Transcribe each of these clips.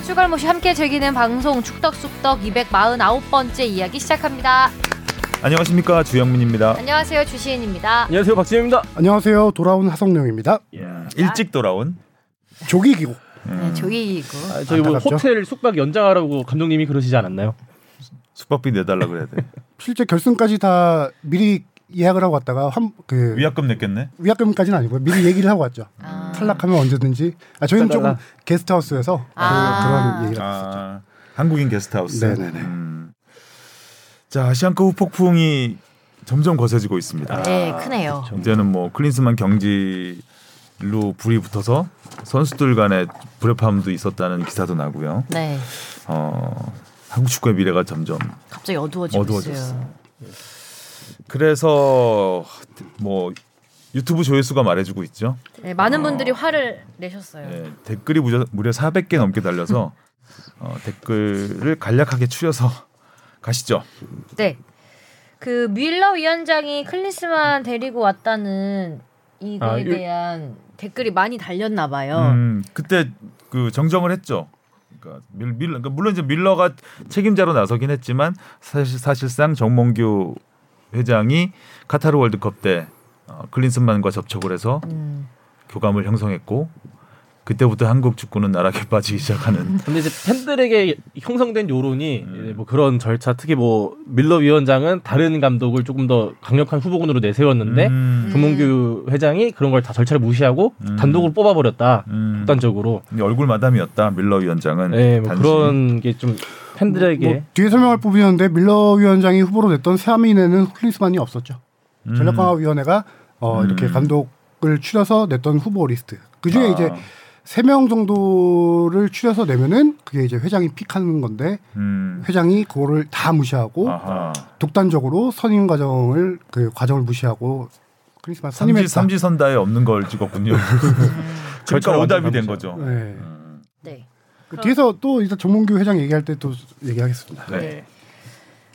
축덕과 추갈모시 함께 즐기는 방송 축덕숙덕 249번째 이야기 시작합니다. 안녕하십니까 주영민입니다. 안녕하세요 주시은입니다. 안녕하세요 박진영입니다. 안녕하세요. 돌아온 하성룡입니다. 일찍 돌아온 조기기고. 네, 조이고 아, 저희 뭐 안타깝죠? 호텔 숙박 연장하라고 감독님이 그러시지 않았나요? 숙박비 내달라 그래야 돼. 실제 결승까지 다 미리 예약을 하고 왔다가 한, 그 위약금 냈겠네. 위약금까지는 아니고 미리 얘기를 하고 왔죠. 아. 탈락하면 언제든지. 아, 저희는 조금. 게스트하우스에서 그- 아. 그 런 얘기가 있었죠. 아, 한국인 게스트하우스. 네네네. 음. 자 아시안컵 폭풍이 점점 거세지고 있습니다. 네 크네요. 이제는 뭐 클린스만 경질로 불이 붙어서 선수들 간의 불협화음도 있었다는 기사도 나고요. 네 어, 한국 축구의 미래가 점점 갑자기 어두워지고 어두워졌어. 있어요. 그래서 뭐 유튜브 조회수가 말해주고 있죠. 네, 많은 분들이 화를 내셨어요. 예, 댓글이 무려, 무려 400개 넘게 달려서 어, 댓글을 간략하게 추려서 가시죠. 네. 그 뮬러 위원장이 클린스만 데리고 왔다는 이거에 아, 일- 대한 댓글이 많이 달렸나 봐요. 음, 그때 그 정정을 했죠. 그러니까 밀, 밀, 그러니까 물론 이제 밀러가 책임자로 나서긴 했지만 사실 사실상 정몽규 회장이 카타르 월드컵 때 어, 클린스만과 접촉을 해서 음. 교감을 형성했고 그때부터 한국 축구는 나락에 빠지기 시작하는 근데 이제 팬들에게 형성된 여론이 음. 뭐 그런 절차 특히 뭐 밀러 위원장은 다른 감독을 조금 더 강력한 후보군으로 내세웠는데 음, 조문규 회장이 그런 걸 다 절차를 무시하고 음. 단독으로 뽑아버렸다 음, 극단적으로 근데 얼굴 마담이었다 밀러 위원장은 네, 뭐. 그런 게 좀 팬들에게 뭐 뒤에 설명할 부분이었는데 뮐러 위원장이 후보로 냈던 세 명 안에는 클린스만이 없었죠. 음. 전략강화위원회가 어, 이렇게 음. 감독을 추려서 냈던 후보 리스트. 그 중에 아. 이제 세 명 정도를 추려서 내면은 그게 이제 회장이 pick하는 건데 음. 회장이 그거를 다 무시하고 아하. 독단적으로 선임 과정을 그 과정을 무시하고 클린스만 삼지 선임했다. 삼지선다에 없는 걸 찍었군요. 그러니까 절차를 오답이 된 바꾸죠. 거죠. 네. 음. 네. 그 뒤에서 또 일단 정몽규 회장 얘기할 때 또 얘기하겠습니다. 네.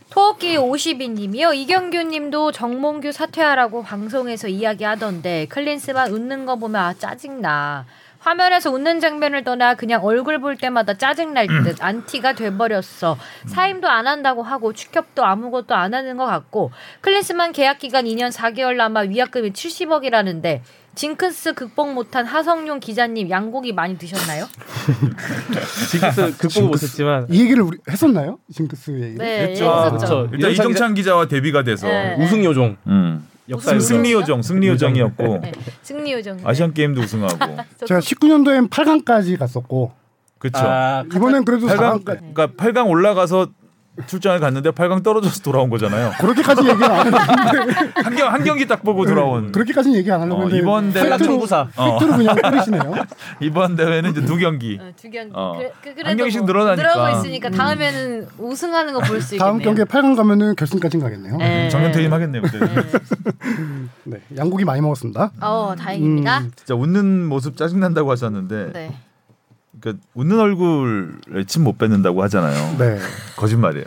토끼 52님이요. 이경규님도 정몽규 사퇴하라고 방송에서 이야기하던데 클린스만 웃는 거 보면 아 짜증나. 화면에서 웃는 장면을 떠나 그냥 얼굴 볼 때마다 짜증날 듯 안티가 돼버렸어. 사임도 안 한다고 하고 축협도 아무것도 안 하는 것 같고 클린스만 계약 기간 2년 4개월 남아 위약금이 70억이라는데 징크스 극복 못한 하성룡 기자님 양고기 많이 드셨나요? 징크스 극복을 못했지만 이 얘기를 우리 했었나요? 징크스 얘기. 네, 했죠. 했었죠. 그렇죠. 일단 이정찬 기자와 데뷔가 돼서 네. 우승 요종 음. 역사. 승리 요정, 승리 요정이었고 네, 승리 요정. 아시안 게임도 우승하고 제가 19년도엔 8강까지 갔었고 그렇죠. 아, 이번엔 그래도 8강 4강까지 그러니까 8강 올라가서 출장을 갔는데 8강 떨어져서 돌아온 거잖아요. 그렇게까지 얘기 안 하는데 한, 경, 한 경기 딱 보고 돌아온. 그렇게까지는 얘기 안 하려고 어, 이번 대회 청구사. 어, 팩트로 그냥 뿌리시네요. 이번 대회는 이제 두 경기. 어, 두 경기. 어. 그, 그, 한 경기씩 뭐 늘어나니까. 늘어나고 있으니까 다음에는 우승하는 거 볼 수 있겠네요. 다음 경기에 8강 가면은 결승까지 가겠네요. 네. 정년 퇴임하겠네요. 네. 네, 양고기 많이 먹었습니다. 어, 다행입니다. 음, 진짜 웃는 모습 짜증 난다고 하셨는데, 네. 그러니까 웃는 얼굴에 침 못 뱉는다고 하잖아요. 네. 거짓말이에요.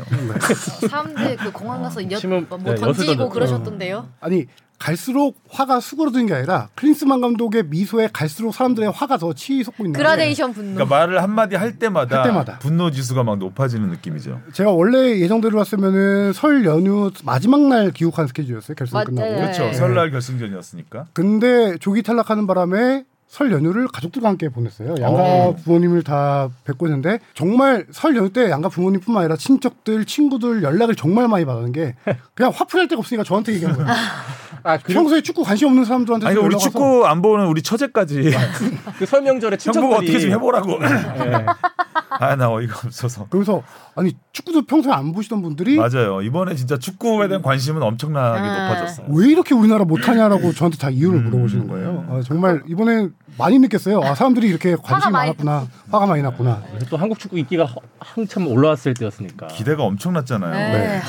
사람들 그 공항 가서 엿, 침은- 뭐 네, 던지고 던져- 그러셨던데요. 아니 갈수록 화가 수그러드는 게 아니라 클린스만 감독의 미소에 갈수록 사람들의 화가 더 치솟고 있는 그라데이션 분노. 그러니까 말을 한 마디 할 때마다, 할 때마다. 분노 지수가 막 높아지는 느낌이죠. 제가 원래 예정대로 왔으면은 설 연휴 마지막 날 귀국한 스케줄이었어요. 결승 맞- 끝나고. 네. 그렇죠. 설날 결승전이었으니까. 근데 조기 탈락하는 바람에 설 연휴를 가족들과 함께 보냈어요. 양가 어. 부모님을 다 뵙고 있는데 정말 설 연휴 때 양가 부모님뿐만 아니라 친척들, 친구들 연락을 정말 많이 받는 게 그냥 화풀이할 데가 없으니까 저한테 얘기한 거예요. 아, 그, 평소에 축구 관심 없는 사람들한테 아니 우리 축구 안 보는 우리 처제까지 그 설명절에 친척들이 어떻게 좀 해보라고. 예. 아나 어이가 없어서. 그래서 아니 축구도 평소에 안 보시던 분들이 맞아요. 이번에 진짜 축구에 대한 관심은 엄청나게 아. 높아졌어요. 왜 이렇게 우리나라 못하냐라고 저한테 다 이유를 음. 물어보시는 거예요. 아, 정말 이번에 많이 느꼈어요. 아, 사람들이 이렇게 관심이 많았구나. 화가 많이 났구나. 그래서 또 한국 축구 인기가 허- 한참 올라왔을 때였으니까. 기대가 엄청났잖아요. 네. 네.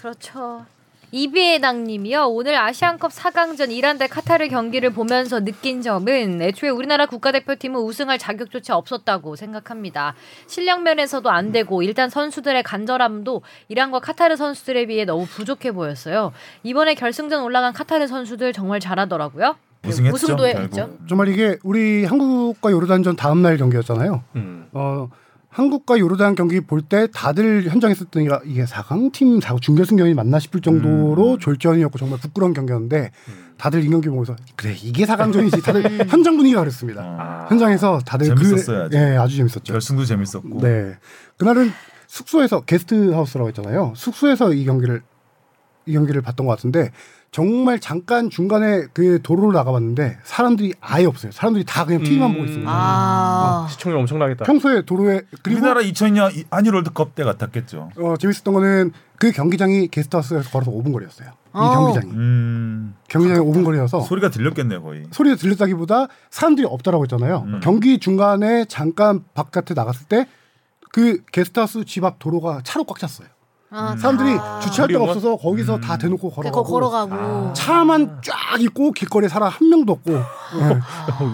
그렇죠. 이비애당님이요. 오늘 아시안컵 4강전 이란 대 카타르 경기를 보면서 느낀 점은 애초에 우리나라 국가대표팀은 우승할 자격조차 없었다고 생각합니다. 실력 면에서도 안 되고 일단 선수들의 간절함도 이란과 카타르 선수들에 비해 너무 부족해 보였어요. 이번에 결승전 올라간 카타르 선수들 정말 잘하더라고요. 우승했죠. 우승도. 했죠. 정말 이게 우리 한국과 요르단전 다음 날 경기였잖아요. 음. 어, 한국과 요르단 경기 볼 때 다들 현장에 있었던 게 이게 4강 팀 4강 준결승전이 맞나 싶을 정도로 음. 졸전이었고 정말 부끄러운 경기였는데 다들 이 경기 보면서 그래 이게 4강전이지 다들 현장 분위기가 그랬습니다. 어. 현장에서 다들 재밌었어요, 그. 예, 아주 재밌었죠. 결승도 재밌었고. 네. 그날은 숙소에서 게스트 하우스라고 했잖아요. 숙소에서 이 경기를 이 경기를 봤던 것 같은데 정말 잠깐 중간에 그 도로를 나가봤는데 사람들이 아예 없어요. 사람들이 다 그냥 TV만 음. 보고 있습니다. 아. 시청률 엄청나겠다. 평소에 도로에 그리고 우리나라 2002년 이- 한일 월드컵 때 같았겠죠. 어, 재밌었던 거는 그 경기장이 게스트하우스에서 걸어서 5분 거리였어요. 이 어. 경기장이 음. 경기장이 5분 거리여서 소리가 들렸겠네요, 거의. 소리가 들렸다기보다 사람들이 없다라고 했잖아요. 음. 경기 중간에 잠깐 바깥에 나갔을 때 그 게스트하우스 집 앞 도로가 차로 꽉 찼어요. 아, 사람들이 다. 주차할 데가 없어서 거기서 음. 다 대놓고 그냥 걸어가고, 거 걸어가고. 차만 쫙 있고 길거리에 사람 한 명도 없고 네.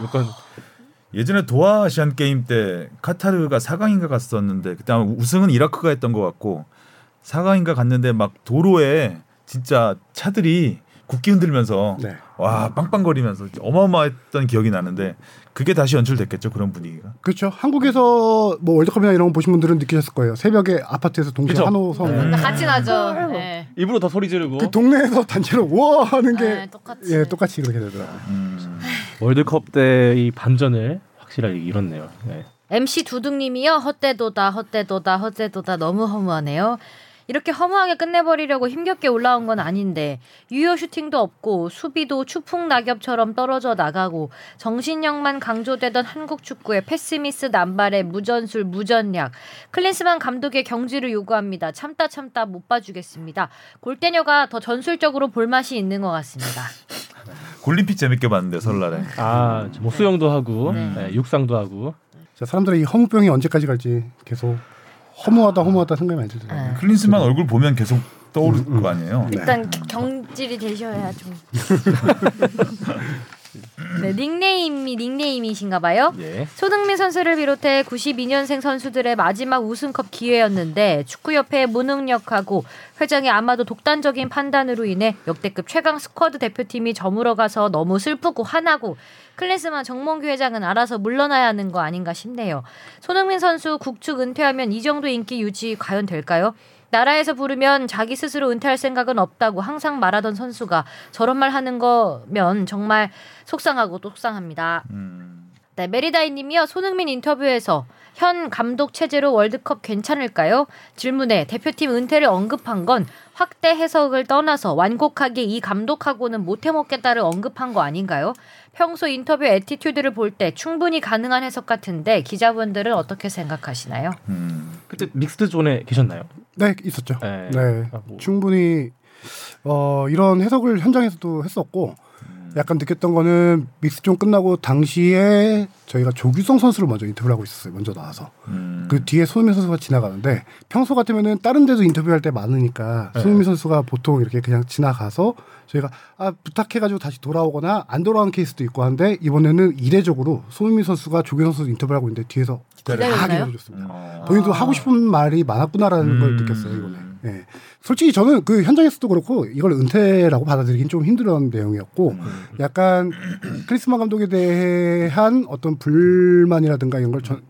약간 예전에 도하 아시안 게임 때 카타르가 4강인가 갔었는데 그때 아마 우승은 이라크가 했던 것 같고 4강인가 갔는데 막 도로에 진짜 차들이 국기 흔들면서 네. 와 빵빵거리면서 어마어마했던 기억이 나는데 그게 다시 연출됐겠죠 그런 분위기가. 그렇죠. 한국에서 뭐 월드컵이나 이런 거 보신 분들은 느끼셨을 거예요. 새벽에 아파트에서 동시에 그쵸. 한호성 음. 같이 나죠. 네. 입으로 더 소리 지르고 그 동네에서 단체로 우와 하는 게 네, 똑같이. 예, 똑같이 그렇게 되더라고요. 음. 월드컵 때 이 반전을 확실하게 이뤘네요. 네. MC 두둥님이요. 헛되도다, 헛되도다, 헛되도다 너무 허무하네요. 이렇게 허무하게 끝내버리려고 힘겹게 올라온 건 아닌데 유효 슈팅도 없고 수비도 추풍 낙엽처럼 떨어져 나가고 정신력만 강조되던 한국 축구의 패스미스 남발에 무전술 무전략 클린스만 감독의 경지를 요구합니다. 참다 참다 못 봐주겠습니다. 골대녀가 더 전술적으로 볼맛이 있는 것 같습니다. 골림픽 재밌게 봤는데 설날에. 아, 뭐 수영도 하고 네. 네, 육상도 하고 자, 사람들의 이 허무병이 언제까지 갈지 계속 허무하다 허무하다 생각이 많이 들더라고요. 네. 클린스만 얼굴 보면 계속 떠오를 거 아니에요. 네. 일단 경질이 되셔야 좀. 네, 닉네임이 닉네임이신가 봐요. 예. 손흥민 선수를 비롯해 92년생 선수들의 마지막 우승컵 기회였는데 축구협회의 무능력하고 회장의 아마도 독단적인 판단으로 인해 역대급 최강 스쿼드 대표팀이 저물어가서 너무 슬프고 화나고 클린스만 정몽규 회장은 알아서 물러나야 하는 거 아닌가 싶네요. 손흥민 선수 국대 은퇴하면 이 정도 인기 유지 과연 될까요? 나라에서 부르면 자기 스스로 은퇴할 생각은 없다고 항상 말하던 선수가 저런 말 하는 거면 정말 속상하고 또 속상합니다. 음. 네, 메리다이 님이요. 손흥민 인터뷰에서 현 감독 체제로 월드컵 괜찮을까요? 질문에 대표팀 은퇴를 언급한 건 확대 해석을 떠나서 완곡하게 이 감독하고는 못해 먹겠다를 언급한 거 아닌가요? 평소 인터뷰 attitude를 볼 때 충분히 가능한 해석 같은데 기자분들은 어떻게 생각하시나요? 음. 그때 mixed zone에 계셨나요? 네, 있었죠. 네. 네. 아, 뭐. 충분히 어, 이런 해석을 현장에서도 했었고 약간 느꼈던 거는 mixed zone 끝나고 당시에 저희가 조규성 선수를 먼저 인터뷰를 하고 있었어요. 먼저 나와서. 음. 그 뒤에 손흥민 선수가 지나가는데 평소 같으면은 다른 데도 인터뷰할 때 많으니까 네. 손흥민 선수가 보통 이렇게 그냥 지나가서 저희가 아 부탁해가지고 다시 돌아오거나 안 돌아오는 케이스도 있고 한데 이번에는 이례적으로 손흥민 선수가 조규성 선수 인터뷰를 하고 있는데 뒤에서 다? 기다려줬습니다. 어. 본인도 하고 싶은 말이 많았구나라는 걸 음. 느꼈어요 이번에. 예. 솔직히 저는 그 현장에서도 그렇고 이걸 은퇴라고 받아들이긴 좀 힘들었던 내용이었고 음. 약간 크리스마 감독에 대한 어떤 불만이라든가 이런 걸좀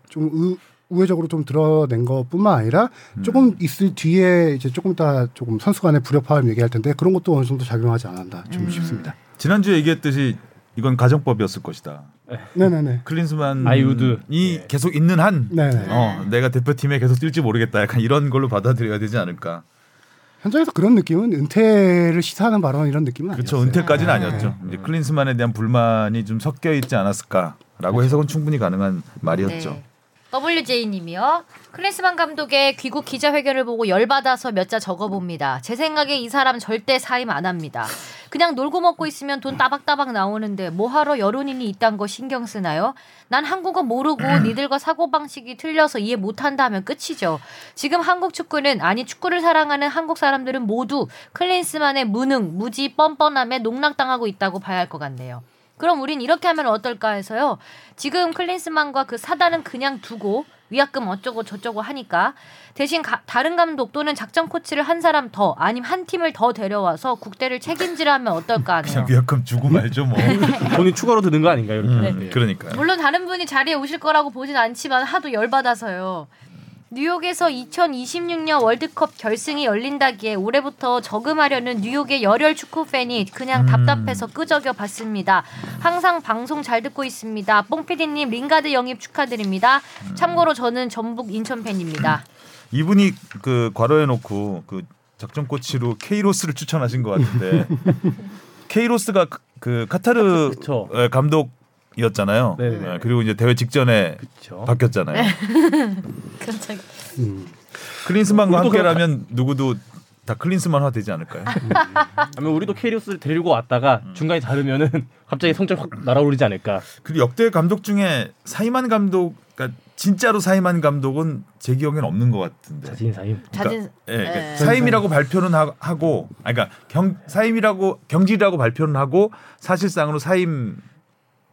우회적으로 좀 드러낸 것뿐만 아니라 조금 있을 뒤에 이제 조금 이따 조금 선수 간의 불협화음 얘기할 텐데 그런 것도 어느 정도 작용하지 않았나 좀 음. 싶습니다. 지난주에 얘기했듯이 이건 가정법이었을 것이다. 네네네. 클린스만이 아이우드. 예. 계속 있는 한 네네. 어, 내가 대표팀에 계속 뛸지 모르겠다. 약간 이런 걸로 받아들여야 되지 않을까. 현장에서 그런 느낌은 은퇴를 시사하는 발언 이런 느낌은 그렇죠. 아니었어요. 은퇴까지는 네. 아니었죠. 이제 클린스만에 대한 불만이 좀 섞여 있지 않았을까라고 해석은 충분히 가능한 말이었죠. 네. WJ님이요. 클린스만 감독의 귀국 기자회견을 보고 열받아서 몇 자 적어봅니다. 제 생각에 이 사람 절대 사임 안 합니다. 그냥 놀고 먹고 있으면 돈 따박따박 나오는데 뭐하러 여론인이 이딴 거 신경 쓰나요? 난 한국어 모르고 니들과 사고방식이 틀려서 이해 못한다 하면 끝이죠. 지금 한국 축구는 아니 축구를 사랑하는 한국 사람들은 모두 클린스만의 무능, 무지, 뻔뻔함에 농락당하고 있다고 봐야 할 것 같네요. 그럼 우린 이렇게 하면 어떨까 해서요. 지금 클린스만과 그 사단은 그냥 두고 위약금 어쩌고 저쩌고 하니까 대신 가- 다른 감독 또는 작전 코치를 한 사람 더 아니면 한 팀을 더 데려와서 국대를 책임지라면 어떨까 하네요. 그냥 위약금 주고 말죠 뭐. 돈이 추가로 드는 거 아닌가요? 이렇게. 음, 예. 그러니까요. 물론 다른 분이 자리에 오실 거라고 보진 않지만 하도 열받아서요. 뉴욕에서 2026년 월드컵 결승이 열린다기에 올해부터 저금하려는 뉴욕의 열혈 축구 팬이 그냥 음. 답답해서 끄적여 봤습니다. 항상 방송 잘 듣고 있습니다. 뽕피디님 링가드 영입 축하드립니다. 참고로 저는 전북 인천 팬입니다. 이분이 그 괄호해 놓고 그 작전 코치로 케이로스를 추천하신 것 같은데 케이로스가 그- 그 카타르 그쵸. 예, 감독 이었잖아요. 네네네. 예, 그리고 이제 대회 직전에 그렇죠. 바뀌었잖아요. 깜짝. 음. 클린스만과 우리도 함께라면 누구도 다 클린스만화 되지 않을까요? 아니면 우리도 케이로스를 데리고 왔다가 중간에 다르면은 갑자기 성적 확 날아오르지 않을까. 그리고 역대 감독 중에 사임한 감독, 그러니까 진짜로 사임한 감독은 제 기억에는 없는 것 같은데. 자진 사임. 자진. 예, 그러니까 네. 사임이라고 발표는 하, 하고, 아니, 그러니까 경 사임이라고 경질이라고 발표는 하고 사실상으로 사임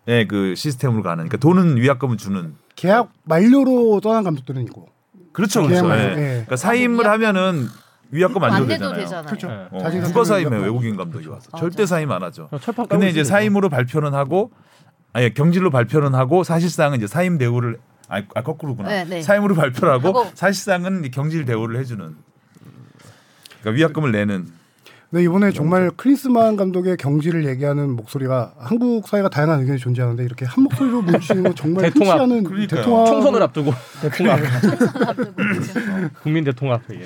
의그 시스템으로 가는. 그러니까 돈은 위약금을 주는. 계약 만료로 떠난 감독들은 있고. 그렇죠, 그렇죠. 예. 예. 그러니까 사임을 아, 하면은 위약금 안안 줘도 되잖아요. 되잖아요. 그렇죠. 네. 어, 자진 국가 사임에. 외국인 감독이 와서 맞아. 절대 사임 안 하죠. 철판 근데 이제. 사임으로 발표는 하고 아니 경질로 발표는 하고 사실상은 이제 사임 대우를 아, 아 거꾸로구나. 네, 네. 사임으로 발표를 하고, 하고. 사실상은 경질 대우를 해주는. 그러니까 위약금을 내는. 네 이번에 정말 클린스만 감독의 경지를 얘기하는 목소리가 한국 사회가 다양한 의견이 존재하는데 이렇게 한 목소리로 뭉치는 건 정말 흔치 대통합. 않은 그러니까요. 대통합 총선을 앞두고 대통합. 국민 대통합. 예.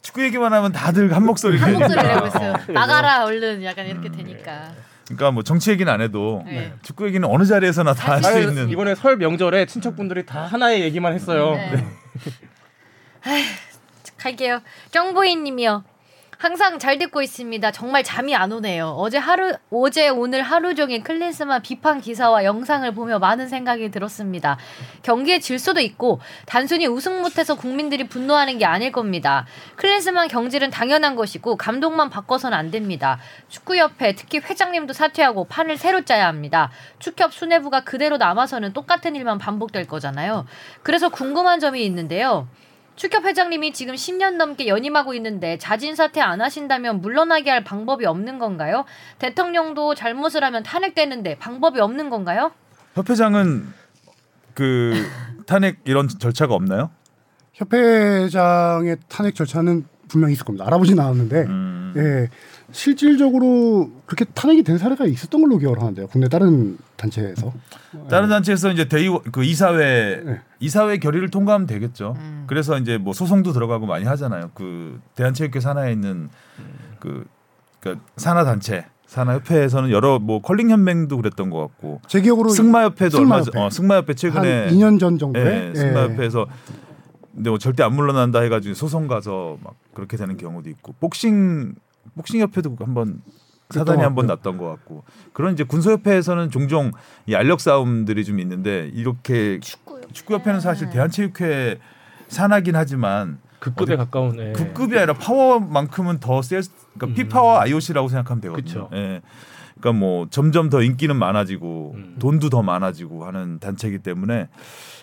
축구 얘기만 하면 다들 한 목소리. 한 목소리. 내고 있어요. 어. 나가라 얼른 약간 이렇게 되니까. 그러니까 뭐 정치 얘기는 안 해도 네. 축구 얘기는 어느 자리에서나 다 할 수 있는. 이번에 설 명절에 친척분들이 다 하나의 얘기만 했어요. 네. 갈게요. 경보이님이요. 항상 잘 듣고 있습니다. 정말 잠이 안 오네요. 어제 하루 어제 오늘 하루 종일 클린스만 비판 기사와 영상을 보며 많은 생각이 들었습니다. 경기의 질서도 있고 단순히 우승 못해서 국민들이 분노하는 게 아닐 겁니다. 클린스만 경질은 당연한 것이고 감독만 바꿔서는 안 됩니다. 축구협회 특히 회장님도 사퇴하고 판을 새로 짜야 합니다. 축협 수뇌부가 그대로 남아서는 똑같은 일만 반복될 거잖아요. 그래서 궁금한 점이 있는데요. 축협 회장님이 지금 10년 넘게 연임하고 있는데 자진 사퇴 안 하신다면 물러나게 할 방법이 없는 건가요? 대통령도 잘못을 하면 탄핵되는데 방법이 없는 건가요? 협회장은 그 탄핵 이런 절차가 없나요? 협회장의 탄핵 절차는 분명히 있을 겁니다. 알아보진 않았는데 음. 예 실질적으로 그렇게 탄핵이 된 사례가 있었던 걸로 기억을 하는데요. 국내 다른 단체에서 다른 단체에서 이제 대의 그 이사회 네. 이사회 결의를 통과하면 되겠죠. 음. 그래서 이제 뭐 소송도 들어가고 많이 하잖아요. 그 대한체육회 산하에 있는 그 그러니까 산하 단체 산하협회에서는 여러 뭐 컬링 연맹도 그랬던 것 같고 제 기억으로 승마협회도 얼마 전 승마협회. 어, 승마협회 한 최근에 2년 전 정도에 예, 승마협회에서 근데 뭐 절대 안 물러난다 해가지고 소송 가서 막 그렇게 되는 경우도 있고 복싱 복싱 협회도 한번 사단이 것 한번 같고요. 났던 것 같고 그런 이제 군소협회에서는 종종 이 알력 싸움들이 좀 있는데 이렇게 축구 축구협회 는 사실 대한체육회 산하긴 하지만 극급에 가까운. 예. 급급이 아니라 파워만큼은 더 셀, 그러니까 피파와 IOC라고 생각하면 되거든요. 그쵸. 예. 그러니까 뭐 점점 더 인기는 많아지고 음. 돈도 더 많아지고 하는 단체이기 때문에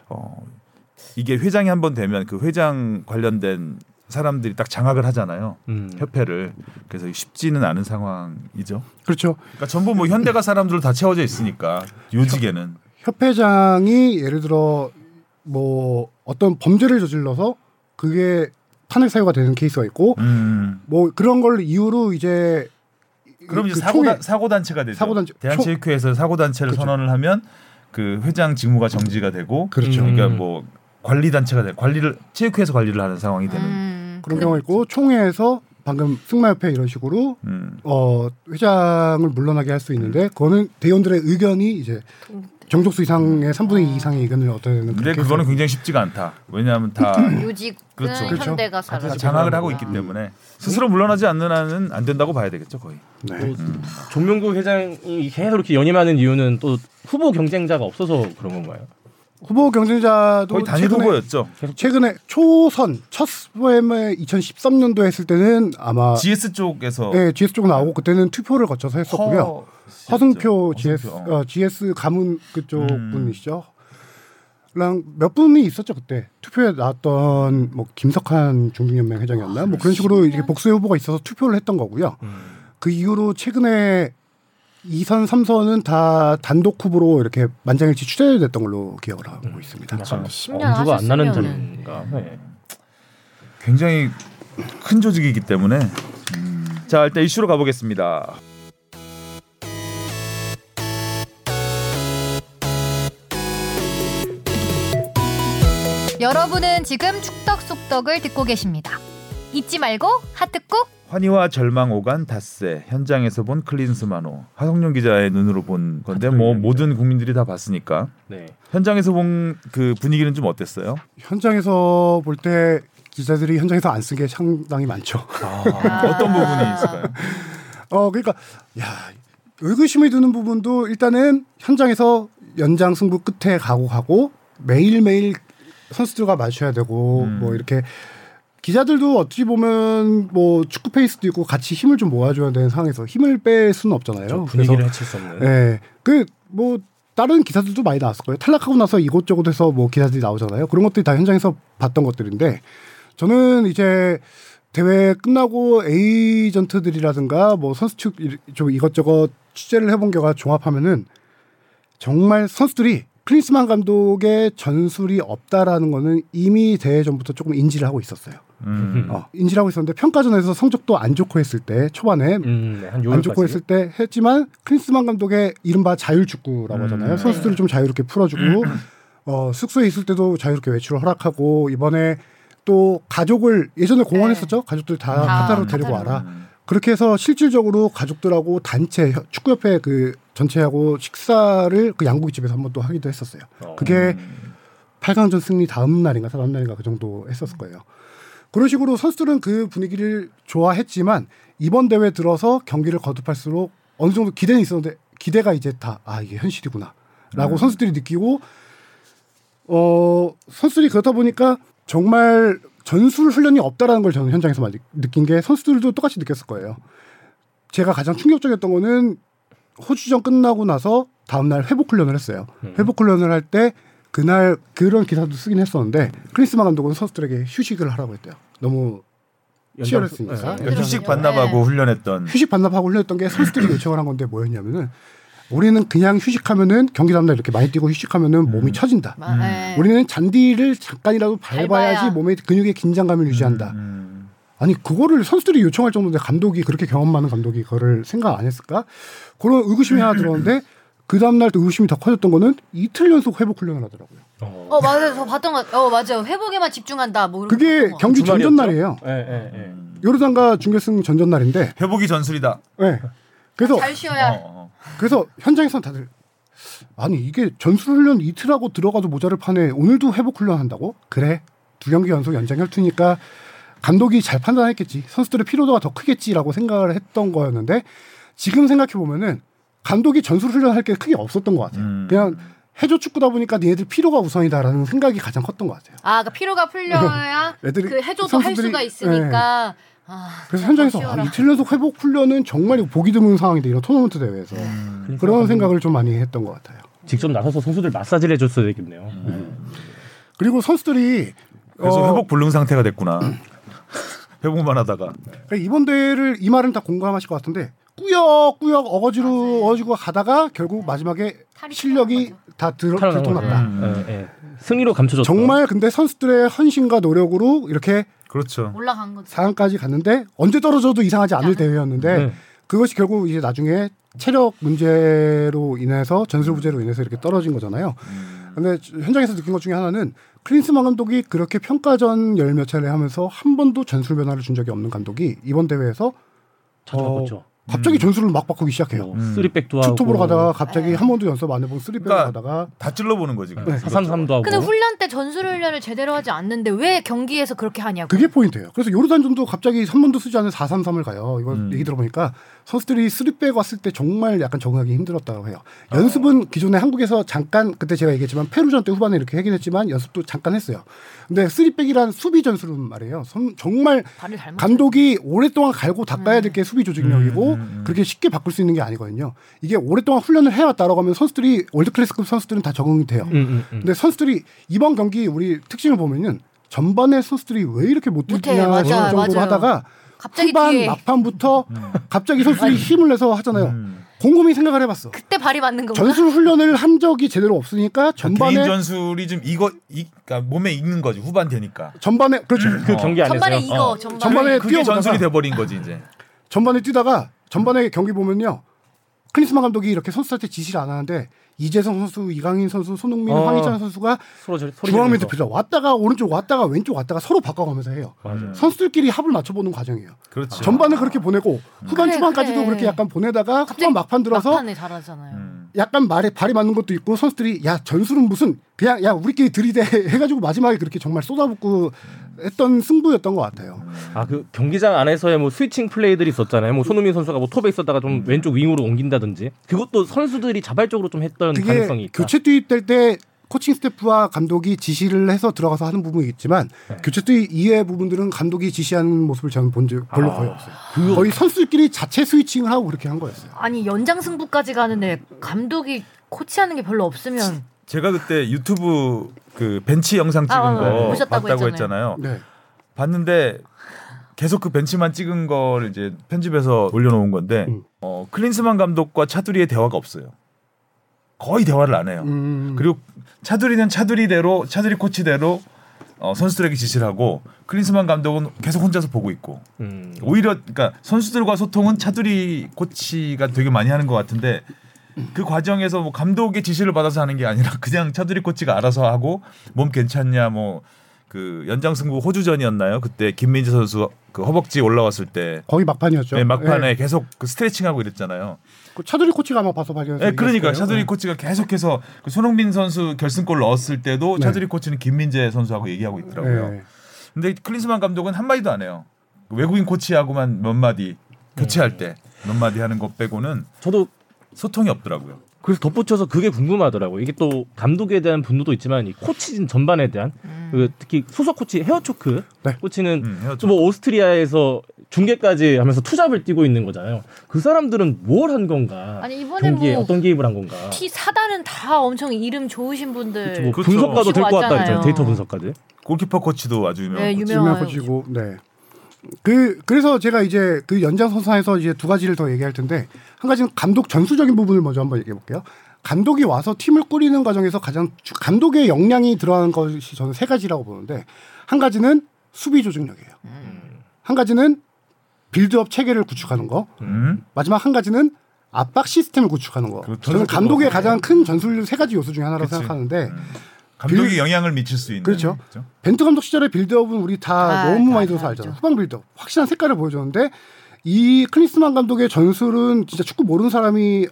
어 이게 회장이 한 번 되면 그 회장 관련된 사람들이 딱 장악을 하잖아요. 음. 협회를 그래서 쉽지는 않은 상황이죠. 그렇죠. 그러니까 전부 뭐 현대가 사람들로 다 채워져 있으니까 요직에는 협회장이 예를 들어 뭐 어떤 범죄를 저질러서 그게 탄핵 사유가 되는 케이스가 있고 음. 뭐 그런 걸 이유로 이제 그럼 이제 그 사고 단 사고 단체가 되죠. 사고 단체- 대한체육회에서 사고 단체를 그렇죠. 선언을 하면 그 회장 직무가 정지가 되고 그렇죠. 음. 그러니까 뭐 관리 단체가 돼 관리를 체육회에서 관리를 하는 상황이 되는. 음, 그런 근데 경우가 있고 총회에서 방금 승마협회 이런 식으로 음. 어 회장을 물러나게 할 수 있는데 그거는 대의원들의 의견이 이제 정족수 이상의 3분의 2 이상의 의견을 얻어내는 근데 그런 그거는 굉장히 쉽지가 않다. 왜냐하면 다 요직은 그렇죠. 그렇죠. 현대가 다 살아. 장악을 하고 있기 때문에 스스로 물러나지 않는 한은 안 된다고 봐야 되겠죠 거의. 네. 뭐 종명구 회장이 계속 이렇게 연임하는 이유는 또 후보 경쟁자가 없어서 그런 건가요? 후보 경쟁자도 거의 단일 최근에, 후보였죠. 최근에 초선 첫 스포엠에 2013년도 했을 때는 아마 GS 쪽에서 예, GS 쪽 나오고 그때는 투표를 거쳐서 했었고요. 허- 허승표 GS 허승표, 어. 어, GS 가문 그쪽 음. 분이시죠. 랑몇 분이 있었죠 그때 투표에 나왔던 뭐 김석한 중등연맹 회장이었나 뭐 그런 식으로 이렇게 복수의 후보가 있어서 투표를 했던 거고요. 음. 그 이후로 최근에 2선, 3선은 다 단독 후보로 이렇게 만장일치 추대됐던 걸로 기억을 하고 있습니다. 약간 10년 엄두가 안 나는. 자리인가. 네. 굉장히 큰 조직이기 때문에 음. 자 일단 이슈로 가보겠습니다. 여러분은 지금 축덕 속덕을 듣고 계십니다. 잊지 말고 하트 꾹. 환희와 절망 오간 닷새 현장에서 본 클린스만호 하성룡 기자의 눈으로 본 건데 뭐 모든 국민들이 다 봤으니까 네. 현장에서 본 그 분위기는 좀 어땠어요? 현장에서 볼 때 기자들이 현장에서 안 쓴 게 상당히 많죠. 어떤 부분이 있을까요? 어 그러니까 야 의구심이 드는 부분도 일단은 현장에서 연장 승부 끝에 가고 가고 매일 매일 선수들과 맞춰야 되고 음. 뭐 이렇게 기자들도 어찌 보면 뭐 축구 페이스도 있고 같이 힘을 좀 모아줘야 되는 상황에서 힘을 뺄 수는 없잖아요. 좀 분위기를 해칠 수 없는. 예. 그뭐 다른 기사들도 많이 나왔을 거예요. 탈락하고 나서 이곳저곳 에서 뭐 기사들이 나오잖아요. 그런 것들이 다 현장에서 봤던 것들인데 저는 이제 대회 끝나고 에이전트들이라든가 뭐 선수 측 좀 이것저것 취재를 해본 결과 종합하면은 정말 선수들이 클린스만 감독의 전술이 없다라는 거는 이미 대회 전부터 조금 인지를 하고 있었어요. 음. 어, 인지를 하고 있었는데 평가전에서 성적도 안 좋고 했을 때 초반에 음, 네, 한 안. 좋고 했을 때 했지만 클린스만 감독의 이른바 자율축구라고 하잖아요. 음. 선수들을 좀 자유롭게 풀어주고 어, 숙소에 있을 때도 자유롭게 외출을 허락하고 이번에 또 가족을 예전에 공헌했었죠. 가족들 다 다 카타르로 데리고 카타르로. 와라. 그렇게 해서 실질적으로 가족들하고 단체 혀- 축구협회 그 전체하고 식사를 그 양고기 집에서 한번 또 하기도 했었어요. 어. 그게 8강전 승리 다음 날인가 다음 날인가 그 정도 했었을 거예요. 그런 식으로 선수들은 그 분위기를 좋아했지만 이번 대회 들어서 경기를 거듭할수록 어느 정도 기대는 있었는데 기대가 이제 다 아 이게 현실이구나라고 음. 선수들이 느끼고 어 선수들이 그렇다 보니까 정말 전술 훈련이 없다라는 걸 저는 현장에서 많이 느낀 게 선수들도 똑같이 느꼈을 거예요. 제가 가장 충격적이었던 거는 호주전 끝나고 나서 다음 날 회복 훈련을 했어요. 음. 회복 훈련을 할 때 그날 그런 기사도 쓰긴 했었는데 크리스마 감독은 선수들에게 휴식을 하라고 했대요. 너무 치열했으니까. 네. 그러니까 휴식 네. 반납하고 훈련했던 휴식 반납하고 훈련했던 게 선수들이 요청을 한 건데 뭐였냐면은 우리는 그냥 휴식하면은 경기 다음날 이렇게 많이 뛰고 휴식하면은 몸이 처진다. 마- 음. 예. 우리는 잔디를 잠깐이라도 밟아야지 밟아야. 몸의 근육의 긴장감을 유지한다. 음. 아니 그거를 선수들이 요청할 정도인데 감독이 그렇게 경험 많은 감독이 그거를 생각 안 했을까? 그런 의구심이 하나 들었는데 그 다음 날 또 의구심이 더 커졌던 거는 이틀 연속 회복 훈련을 하더라고요. 어. 어 맞아요. 저 봤던 거. 어 맞아요. 회복에만 집중한다. 뭐 그게. 경기 주말이었죠? 전전 날이에요. 예, 예, 예. 요르단과 준결승 전전 날인데, 회복이 전술이다. 네. 그래서 잘 쉬어야. 어, 어. 그래서 현장에서는 다들 아니 이게 전술 훈련 이틀하고 들어가도 모자를 파네. 오늘도 회복 훈련 한다고? 그래. 두 경기 연속 연장 혈투니까 감독이 잘 판단했겠지. 선수들의 피로도가 더 크겠지라고 생각을 했던 거였는데 지금 생각해 보면은 감독이 전술 훈련할 게 크게 없었던 것 같아요. 음. 그냥 해조 축구다 보니까 니네들 피로가 우선이다라는 생각이 가장 컸던 것 같아요. 아, 그 피로가 풀려야 애들이 그 해줘도 할 선수들이- 수가 있으니까. 아, 그래서 더 현장에서 아. 이틀 연속 회복 훈련은 정말 보기 드문 상황인데 이런 토너먼트 대회에서 그러니까 그런 생각을 좀 많이 했던 것 같아요. 직접 나서서 선수들 마사지를 해줬어야 되겠네요. 음. 그리고 선수들이 그래서 어, 회복 불능 상태가 됐구나. 회복만 하다가 그러니까 이번 대회를 이 말은 다 공감하실 것 같은데 꾸역꾸역 어거지로 어거지고 가다가 결국 마지막에 실력이 다 들, 들통났다. 음. 예, 예. 승리로 감춰졌다. 정말 근데 선수들의 헌신과 노력으로 이렇게 그렇죠. 올라간 거죠. 4강까지 갔는데 언제 떨어져도 이상하지 않을 대회였는데 네. 그것이 결국 이제 나중에 체력 문제로 인해서 전술 부재로 인해서 이렇게 떨어진 거잖아요. 근데 현장에서 느낀 것 중에 하나는 클린스만 감독이 그렇게 평가전 열 몇 차례 하면서 한 번도 전술 변화를 준 적이 없는 감독이 이번 대회에서 잘 어, 바꿨죠. 갑자기 전술을 막 바꾸기 시작해요. 뭐 음. 쓰리백도 하고 투톱으로 가다가 갑자기 네. 한 번도 연습 안 해본 쓰리백으로 그러니까 가다가 다 찔러 보는 거지. 그냥. 네. 433도 하고. 근데 훈련 때 전술 훈련을 제대로 하지 않는데 왜 경기에서 그렇게 하냐고. 그게 포인트예요. 그래서 요르단전도 갑자기 3번도 쓰지 않은 433을 가요. 이거 음. 얘기 들어보니까 선수들이 쓰리백 왔을 때 정말 약간 적응하기 힘들었다고 해요. 연습은 기존에 한국에서 잠깐 그때 제가 얘기했지만 페루전 때 후반에 이렇게 하긴 했지만 연습도 잠깐 했어요. 근데 쓰리백이란 수비 전술은 말이에요. 선- 정말 감독이 오랫동안 갈고 닦아야 될 게 수비 조직력이고 음, 음, 음. 그렇게 쉽게 바꿀 수 있는 게 아니거든요. 이게 오랫동안 훈련을 해왔다라고 하면 선수들이 월드 클래스급 선수들은 다 적응이 돼요. 음, 음, 음. 근데 선수들이 이번 경기 우리 특징을 보면은 전반에 선수들이 왜 이렇게 못 뛰냐 정도로 맞아요. 하다가 갑자기 후반 뒤에 막판부터 갑자기 선수들이 힘을 내서 하잖아요. 음. 곰곰이 생각을 해봤어. 그때 발이 맞는 거구나. 전술 훈련을 한 적이 제대로 없으니까 전반에 개인 전술이 좀 이거 이, 그러니까 몸에 익는 거지 후반 되니까. 전반에 그렇죠. 그 어. 경기 안에서 전반에 이거 어. 전반에, 전반에 그게 뛰어보다가- 전술이 돼버린 거지 이제. 전반에 뛰다가 전반에 경기 보면요. 클린스만 감독이 이렇게 선수한테 지시를 안 하는데 이재성 선수, 이강인 선수, 손흥민, 어. 황희찬 선수가 중앙. 미드필더 왔다가 오른쪽 왔다가 왼쪽 왔다가 서로 바꿔가면서 해요. 맞아요. 선수들끼리 합을 맞춰보는 과정이에요. 그렇지. 전반을 그렇게 보내고 후반 그래, 초반까지도 그래. 그렇게 약간 보내다가 후반 막판 들어서 막판에 잘하잖아요. 음. 약간 말에 발이 맞는 것도 있고 선수들이 야 전술은 무슨 그냥 야 우리끼리 들이대 해가지고 마지막에 그렇게 정말 쏟아붓고 했던 승부였던 것 같아요. 아 그 경기장 안에서의 뭐 스위칭 플레이들이 있었잖아요. 뭐 손흥민 선수가 뭐 톱에 있었다가 좀 왼쪽 윙으로 옮긴다든지 그것도 선수들이 자발적으로 좀 했던 그게 가능성이 있다. 교체 투입될 때 코칭 스태프와 감독이 지시를 해서 들어가서 하는 부분이 있지만 네. 교체 투입 이외의 부분들은 감독이 지시하는 모습을 저는 본 적 별로 아, 거의 없어요. 거의 선수들끼리 자체 스위칭을 하고 그렇게 한 거였어요. 아니 연장 승부까지 가는데 감독이 코치하는 게 별로 없으면 제가 그때 유튜브 그 벤치 영상 찍은 아, 아, 거 보셨다고 봤다고 했잖아요. 했잖아요. 네. 봤는데 계속 그 벤치만 찍은 걸 이제 편집해서 올려놓은 건데 음. 어, 클린스만 감독과 차두리의 대화가 없어요. 거의 대화를 안 해요. 음, 그리고 차두리는 차두리대로 차두리 코치대로 어, 선수들에게 지시를 하고 클린스만 감독은 계속 혼자서 보고 있고 음. 오히려 그러니까 선수들과 소통은 차두리 코치가 되게 많이 하는 것 같은데 그 과정에서 뭐 감독의 지시를 받아서 하는 게 아니라 그냥 차두리 코치가 알아서 하고 몸 괜찮냐 뭐 그 연장 승부 호주전이었나요? 그때 김민재 선수 그 허벅지 올라왔을 때 거의 막판이었죠. 네, 막판에 네. 계속 그 스트레칭하고 이랬잖아요. 그 차두리 코치가 아마 봐서 발견해서 네, 그러니까. 차두리 네. 코치가 계속해서 그 손흥민 선수 결승골 넣었을 때도 네. 차두리 코치는 김민재 선수하고 얘기하고 있더라고요. 네. 근데 클린스만 감독은 한 마디도 안 해요. 외국인 코치하고만 몇 마디 교체할 때 몇 마디 하는 것 빼고는 저도 소통이 없더라고요. 그래서 덧붙여서 그게 궁금하더라고요. 이게 또 감독에 대한 분노도 있지만 이 코치진 전반에 대한 그 특히 소속 코치 헤어초크 네. 코치는 음, 헤어초크. 좀뭐 오스트리아에서 중계까지 하면서 투잡을 뛰고 있는 거잖아요. 그 사람들은 뭘 한 건가? 아니 이번에 경기에 뭐 어떤 개입을 한 건가? T 사단은 다 엄청 이름 좋으신 분들 뭐 그렇죠. 분석가도 될 것 같다 왔잖아요. 했잖아요. 데이터 분석가들. 골키퍼 코치도 아주 유명한 네, 유명한 코치고 네. 그 그래서 제가 이제 그 연장선상에서 이제 두 가지를 더 얘기할 텐데 한 가지는 감독 전술적인 부분을 먼저 한번 얘기해 볼게요. 감독이 와서 팀을 꾸리는 과정에서 가장 주- 감독의 역량이 들어가는 것이 저는 세 가지라고 보는데 한 가지는 수비 조직력이에요. 한 가지는 빌드업 체계를 구축하는 거. 음? 마지막 한 가지는 압박 시스템을 구축하는 거. 그렇죠. 저는 감독의 가장 큰 전술 세 가지 요소 중에 하나라고 그치. 생각하는데 음. 감독이 빌- 영향을 미칠 수 있는 그렇죠. 거죠. 벤투 감독 시절의 빌드업은 우리 다 아, 너무 다 많이 들어서. 알잖아요. 후방 빌드업. 확실한 색깔을 보여줬는데 이 클린스만 감독의 전술은 진짜 축구 모르는 사람이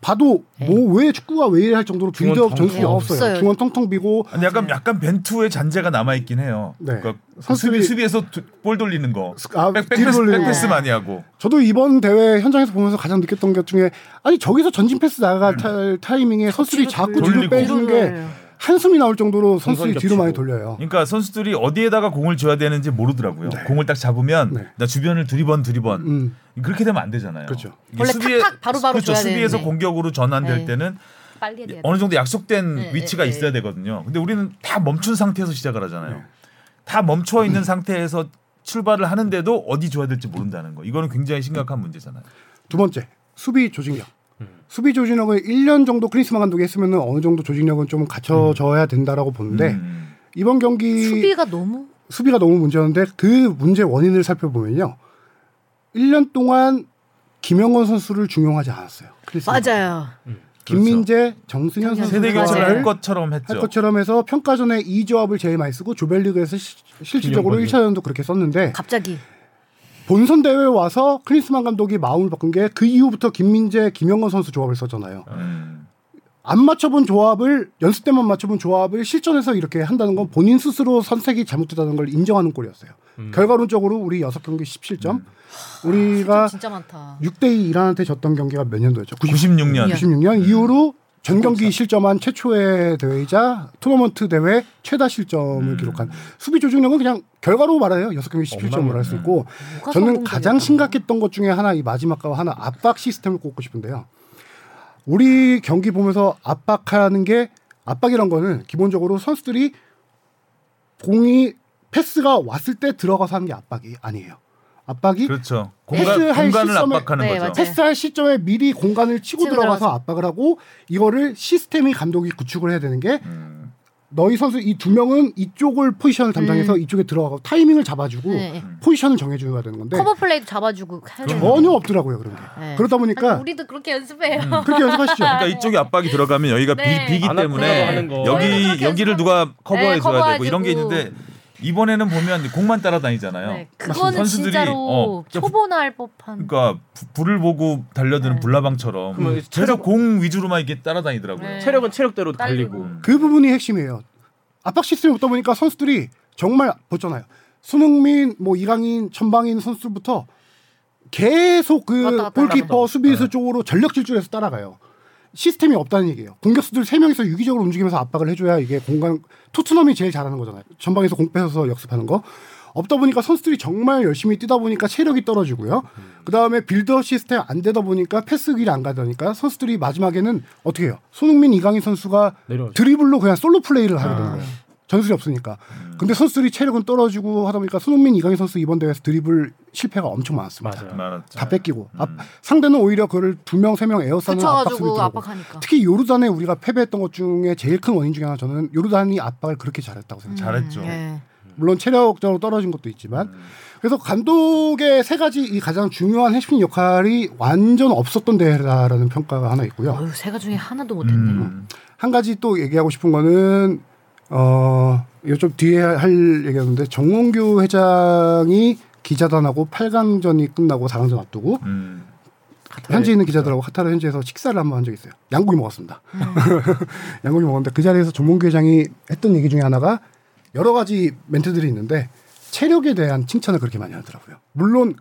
봐도 뭐 왜 축구가 왜 이래 할 정도로 빌드업 전술이 없어요. 없어요. 중원 텅텅 비고 아니 약간 약간 벤투의 잔재가 남아 있긴 해요. 네. 그러니까 선수들이- 수비 수비에서 두- 볼 돌리는 거, 아, 백, 백패스, 돌리는 백패스 거. 많이 하고. 저도 이번 대회 현장에서 보면서 가장 느꼈던 것 중에 아니 저기서 전진 패스 나갈 타, 타이밍에 선수들이 자꾸 뒤로. 빼주는 게 한숨이 나올 정도로 선수들이 뒤로 많이. 돌려요. 그러니까 선수들이 어디에다가 공을 줘야 되는지 모르더라고요. 공을 딱 잡으면 네. 나 주변을 두리번 두리번 음. 그렇게 되면 안 되잖아요. 그렇죠. 원래 탁탁 바로 바로 그렇죠. 줘야 수비에서 되는데. 공격으로 전환될 네. 때는 빨리 해야 돼. 어느 정도 약속된 네, 위치가 네, 있어야 네. 되거든요. 근데 우리는 다 멈춘 상태에서 시작을 하잖아요. 다 멈춰 있는 상태에서 출발을 하는데도 어디 줘야 될지 모른다는 거. 이거는 굉장히 심각한 문제잖아요. 두 번째 수비 조직력. 음. 수비 조직력을 1년 정도 크리스만 감독이 했으면 어느 정도 조직력은 좀 갖춰져야 된다라고 보는데 음. 이번 경기 수비가 너무 수비가 너무 문제였는데 그 문제 원인을 살펴보면요. 1년 동안 김영건 선수를 중용하지 않았어요. 크리스만. 맞아요. 김민재, 정승현 정승현 세대 맞아요. 교체를 할 선수를 것처럼 했죠. 할 것처럼 해서 평가전에 이 조합을 제일 많이 쓰고 조별리그에서 시- 실질적으로 김영건이. 1차전도 그렇게 썼는데 갑자기 본선 대회 와서 크리스만 감독이 마음을 바꾼 게 그 이후부터 김민재, 김영건 선수 조합을 썼잖아요. 음. 안 맞춰본 조합을 연습 때만 맞춰본 조합을 실전에서 이렇게 한다는 건 본인 스스로 선택이 잘못됐다는 걸 인정하는 꼴이었어요. 결과론적으로 우리 여섯 경기 17점, 우리가 진짜 많다. 6대2 이란한테 졌던 경기가 몇 년도였죠? 96 년. 96년 이후로 전 경기 실점한 최초의 대회이자 토너먼트 대회 최다 실점을 기록한 수비 조직력은 그냥 결과로 말해요. 여섯 경기 17점을 할 수 있고 뭐가 저는? 가장 심각했던 것 중에 하나 이 마지막과 하나 압박 시스템을 꼽고 싶은데요. 우리 경기 보면서 압박하는 게 압박이란 거는 기본적으로 선수들이 공이 패스가 왔을 때 들어가서 하는 게 압박이 아니에요. 압박이 그렇죠. 공간 패스할 공간을 시점에- 압박하는 네, 거죠. 맞아요. 패스할 시점에 미리 공간을 치고 치고 들어가서 들어가서. 압박을 하고 이거를 시스템이 감독이 구축을 해야 되는 게 음. 너희 선수 이 두 명은 이쪽을 포지션을 담당해서 음. 이쪽에 들어가고 타이밍을 잡아주고 네. 포지션을 정해줘야 되는 건데 커버 플레이도 잡아주고. 전혀 없더라고요 그런 게. 네. 그러다 보니까 우리도 그렇게 연습해요. 그렇게 연습하시죠. 그러니까 이쪽에 압박이 들어가면 여기가 네. 비, 비기 안 때문에 하는 거. 여기 그렇게 여기를. 누가 커버해 네, 줘야 되고 이런 게 커버해주고. 있는데 이번에는 보면 공만 따라다니잖아요. 네, 그거는 선수들이 진짜로 어, 초보나 할 법한. 그러니까 부- 불을 보고 달려드는 네. 불나방처럼 계속 체력- 공 위주로만 이렇게 따라다니더라고요. 네. 체력은 체력대로 딸리고. 달리고. 음. 그 부분이 핵심이에요. 압박 시스템이 없다 보니까 선수들이 정말 보잖아요. 손흥민, 뭐 이강인, 전방인 선수들부터 계속 그 왔다 갔다 골키퍼, 하면서. 수비수 쪽으로 전력 질주해서 따라가요. 시스템이 없다는 얘기예요. 공격수들 세 명이서 유기적으로 움직이면서 압박을 해줘야 이게 공간 토트넘이 제일 잘하는 거잖아요. 전방에서 공 뺏어서 역습하는 거. 없다 보니까 선수들이 정말 열심히 뛰다 보니까 체력이 떨어지고요. 그 다음에 빌드업 시스템 안 되다 보니까 패스 길이 안 가다 보니까 선수들이 마지막에는 어떻게 해요? 손흥민, 이강인 선수가 내려오죠. 드리블로 그냥 솔로 플레이를 하게 되는 아. 거예요. 전술이 없으니까. 근데 선수들이 체력은 떨어지고 하다 보니까 손흥민, 이강인 선수 이번 대회에서 드리블 실패가 엄청 많았습니다. 맞아요. 다 뺏기고 앞- 상대는 오히려 그를 두 명 세 명 에어싸는 압박 수비 붙여가지고 들어가고 압박하니까. 특히 요르단에 우리가 패배했던 것 중에 제일 큰 원인 중에 하나 저는 요르단이 압박을 그렇게 잘했다고 생각해요. 잘했죠. 네. 물론 체력적으로 떨어진 것도 있지만 그래서 감독의 세 가지 이 가장 중요한 핵심 역할이 완전 없었던 대회라는 평가가 하나 있고요. 어휴, 세가 중에 하나도 못했네. 음. 한 가지 또 얘기하고 싶은 거는 어 이쪽 뒤에 할 얘기였는데 정몽규 회장이 기자단하고 8강전이 끝나고 4강전 앞두고 음. 현지에 있는 기자들하고 카타르 현지에서 식사를 한번 한 적이 있어요. 양고기 먹었습니다. 양고기 먹었는데 그 자리에서 정몽규 회장이 했던 얘기 중에 하나가 여러 가지 멘트들이 있는데 체력에 대한 칭찬을 그렇게 많이 하더라고요. 물론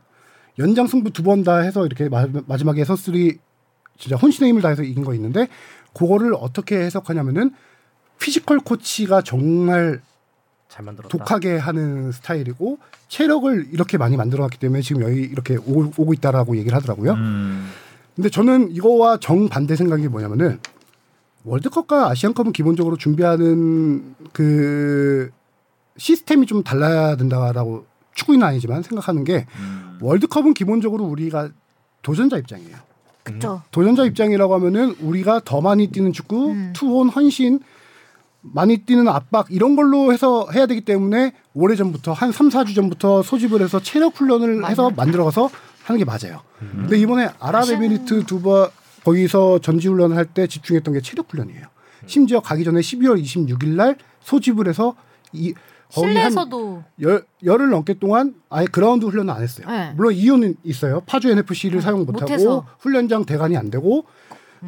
연장 승부 두 번 다 해서 이렇게 마, 마지막에 선수들이 진짜 혼신의 힘을 다해서 이긴 거 있는데 그거를 어떻게 해석하냐면은 피지컬 코치가 정말 잘 만들었다. 독하게 하는 스타일이고 체력을 이렇게 많이 만들어놨기 때문에 지금 여기 이렇게 오, 오고 있다라고 얘기를 하더라고요. 음. 근데 저는 이거와 정 반대 생각이 뭐냐면은 월드컵과 아시안컵은 기본적으로 준비하는 그 시스템이 좀 달라야 된다라고 축구는 아니지만 생각하는 게 음. 월드컵은 기본적으로 우리가 도전자 입장이에요. 그쵸. 도전자 입장이라고 하면은 우리가 더 많이 뛰는 축구, 음. 투혼, 헌신, 많이 뛰는 압박 이런 걸로 해서 해야 되기 때문에 오래 전부터 한 3, 4주 전부터 소집을 해서 체력 훈련을 해서 만들어가서 하는 게 맞아요. 근데 이번에 아랍에미리트 두바 거기서 전지 훈련을 할 때 집중했던 게 체력 훈련이에요. 심지어 가기 전에 12월 26일 날 소집을 해서 이 거의 한 실내에서도 열, 열흘 넘게 동안 아예 그라운드 훈련을 안 했어요. 네. 물론 이유는 있어요. 파주 NFC를 사용 못하고. 훈련장 대관이 안 되고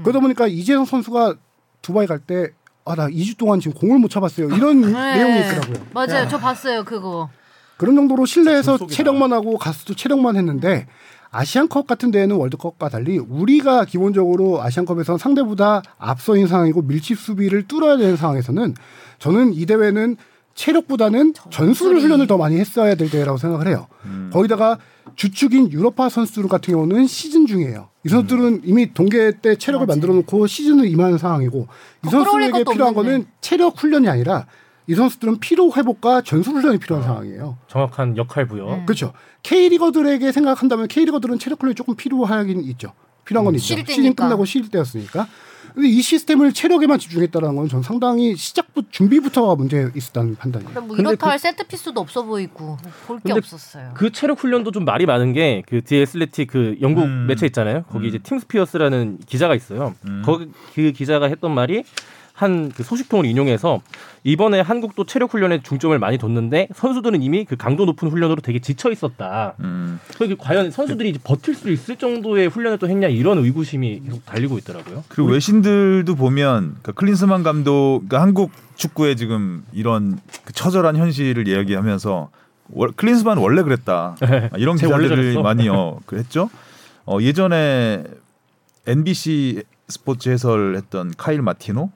그러다 보니까 이재성 선수가 두바이 갈 때 아 나 2주 동안 지금 공을 못 잡았어요. 이런 네. 내용이 있더라고요. 맞아요. 저 봤어요 그거. 그런 정도로 실내에서. 체력만 하고 가수도 체력만 했는데 아시안컵 같은 데에는 월드컵과 달리 우리가 기본적으로 아시안컵에서 상대보다 앞서인 상황이고 밀집 수비를 뚫어야 되는 상황에서는 저는 이 대회는 체력보다는 전술을 훈련을 더 많이 했어야 될 대회라고 생각을 해요. 거기다가 주축인 유럽파 선수들 같은 경우는 시즌 중이에요. 이 선수들은 이미 동계 때 체력을 맞아요. 만들어 놓고 시즌을 임하는 상황이고 이 것도 필요한 없는데. 거는 체력 훈련이 아니라 이 선수들은 피로 회복과 전술 훈련이 필요한 상황이에요. 정확한 역할 부여. 음. 그렇죠. K리거들에게 생각한다면 K리거들은 체력 훈련이 조금 필요하긴 있죠. 필요한 건 있죠. 쉴 시즌. 끝나고 쉴 때였으니까. 근데 이 시스템을 체력에만 집중했다는 건 전 상당히 시작부 준비부터가 문제 있었다는 판단이에요. 뭐 근데 이렇다 그- 할 세트 피스도 없어 보이고 볼 게 없었어요. 그 체력 훈련도 좀 말이 많은 게 그 The Athletic 그 영국 음. 매체 있잖아요. 거기 음. 이제 팀 스피어스라는 기자가 있어요. 음. 거기 그 기자가 했던 말이 한 그 소식통을 인용해서 이번에 한국도 체력 훈련에 중점을 많이 뒀는데 선수들은 이미 그 강도 높은 훈련으로 되게 지쳐 있었다. 음. 그게 과연 선수들이 이제 버틸 수 있을 정도의 훈련을 또 했냐 이런 의구심이 계속 달리고 있더라고요. 그리고 외신들도 보면 그 클린스만 감독, 그러니까 한국 축구의 지금 이런 그 처절한 현실을 이야기하면서 월- 클린스만 원래 그랬다. 아, 이런 기사들을. 많이 어, 그 했죠. 어, 예전에 NBC 스포츠 해설했던 카일 마티노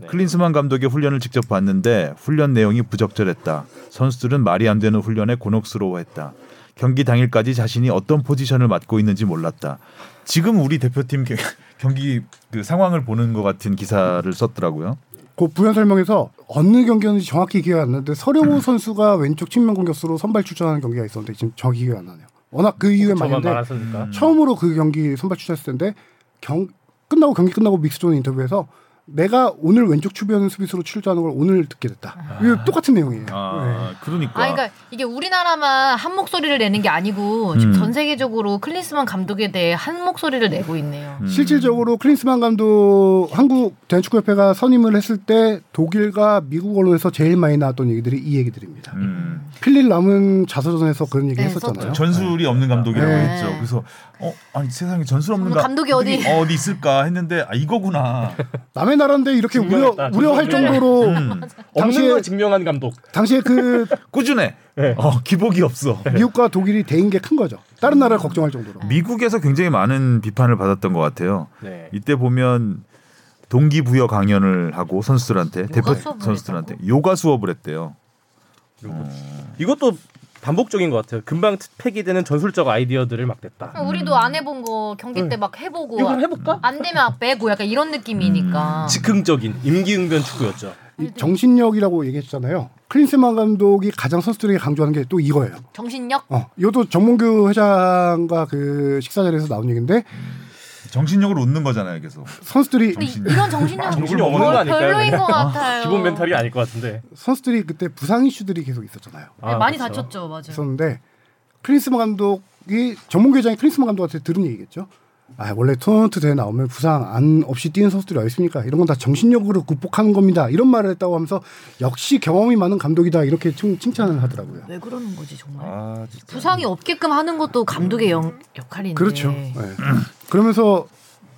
네. 클린스만 감독의 훈련을 직접 봤는데 훈련 내용이 부적절했다. 선수들은 말이 안 되는 훈련에 곤혹스러워했다. 경기 당일까지 자신이 어떤 포지션을 맡고 있는지 몰랐다. 지금 우리 대표팀 겨- 경기 그 상황을 보는 것 같은 기사를 썼더라고요. 그 부연 설명에서 어느 경기였는지 정확히 기억이 안 나는데 서령우 선수가 왼쪽 측면 공격수로 선발 출전하는 경기가 있었는데 지금 정확히 기억이 안 나네요. 워낙 그 이후에. 음. 처음으로 그 경기 선발 출전했을 텐데 경 끝나고 경기 끝나고 믹스존 인터뷰에서 내가 오늘 왼쪽 추비하는 수비수로 출전하는 걸 오늘 듣게 됐다. 이거 똑같은 내용이에요. 아, 그러니까. 아, 그러니까 이게 우리나라만 한 목소리를 내는 게 아니고 지금 음. 전 세계적으로 클린스만 감독에 대해 한 목소리를 내고 있네요. 음. 실질적으로 클린스만 감독 한국 대한축구협회가 선임을 했을 때 독일과 미국 언론에서 제일 많이 나왔던 얘기들이 이 얘기들입니다. 음. 필릴 남은 자서전에서 그런 얘기 네, 했었잖아요. 전술이 없는 감독이라고 네. 했죠. 그래서 어 아니 세상에 전술 없는 그럼 감독이 어디- 감독이 어디 있을까 했는데 아 이거구나. 남의 나라인데 이렇게 우려 증명했다. 우려할 정도로 음. 없는 당시에- 걸 증명한 감독. 당시에 그 꾸준해. 네. 어 기복이 없어. 미국과 독일이 대인 게 큰 거죠. 다른 나라를 걱정할 정도로. 미국에서 굉장히 많은 비판을 받았던 것 같아요. 네. 이때 보면 동기부여 강연을 하고 선수들한테 대표 선수들한테 요가 수업을 했대요. 이것도 반복적인 것 같아요. 금방 폐기되는 전술적 아이디어들을 막 냈다. 우리도 안 해본 거 경기 때 막 해보고 이걸 해볼까? 안 되면 빼고 약간 이런 느낌이니까. 즉흥적인 임기응변 축구였죠. 이 정신력이라고 얘기했잖아요. 클린스만 감독이 가장 선수들에게 강조하는 게 또 이거예요. 정신력? 어, 이것도 정몽규 회장과 그 식사 자리에서 나온 얘기인데 정신력으로 웃는 거잖아요, 계속. 선수들이 이- 이런 정신력은 정신이 없는 거 아닐까요, 별로인? 것 같아요. 기본 mental이 아닐 것 같은데. 선수들이 그때 부상 이슈들이 계속 있었잖아요. 네, 많이 그렇죠. 다쳤죠, 맞아요. 있었는데 클린스만 감독이 정몽규 회장이 클린스만 감독한테 들은 얘기겠죠. 아 원래 토너먼트 대회 나오면 부상 안 없이 뛰는 선수들이 어디 있습니까? 이런 건 다 정신력으로 극복하는 겁니다. 이런 말을 했다고 하면서 역시 경험이 많은 감독이다 이렇게 칭, 칭찬을 하더라고요. 왜 그러는 거지 정말? 아. 부상이 없게끔 하는 것도 감독의 영, 역할인데. 그렇죠. 네. 그러면서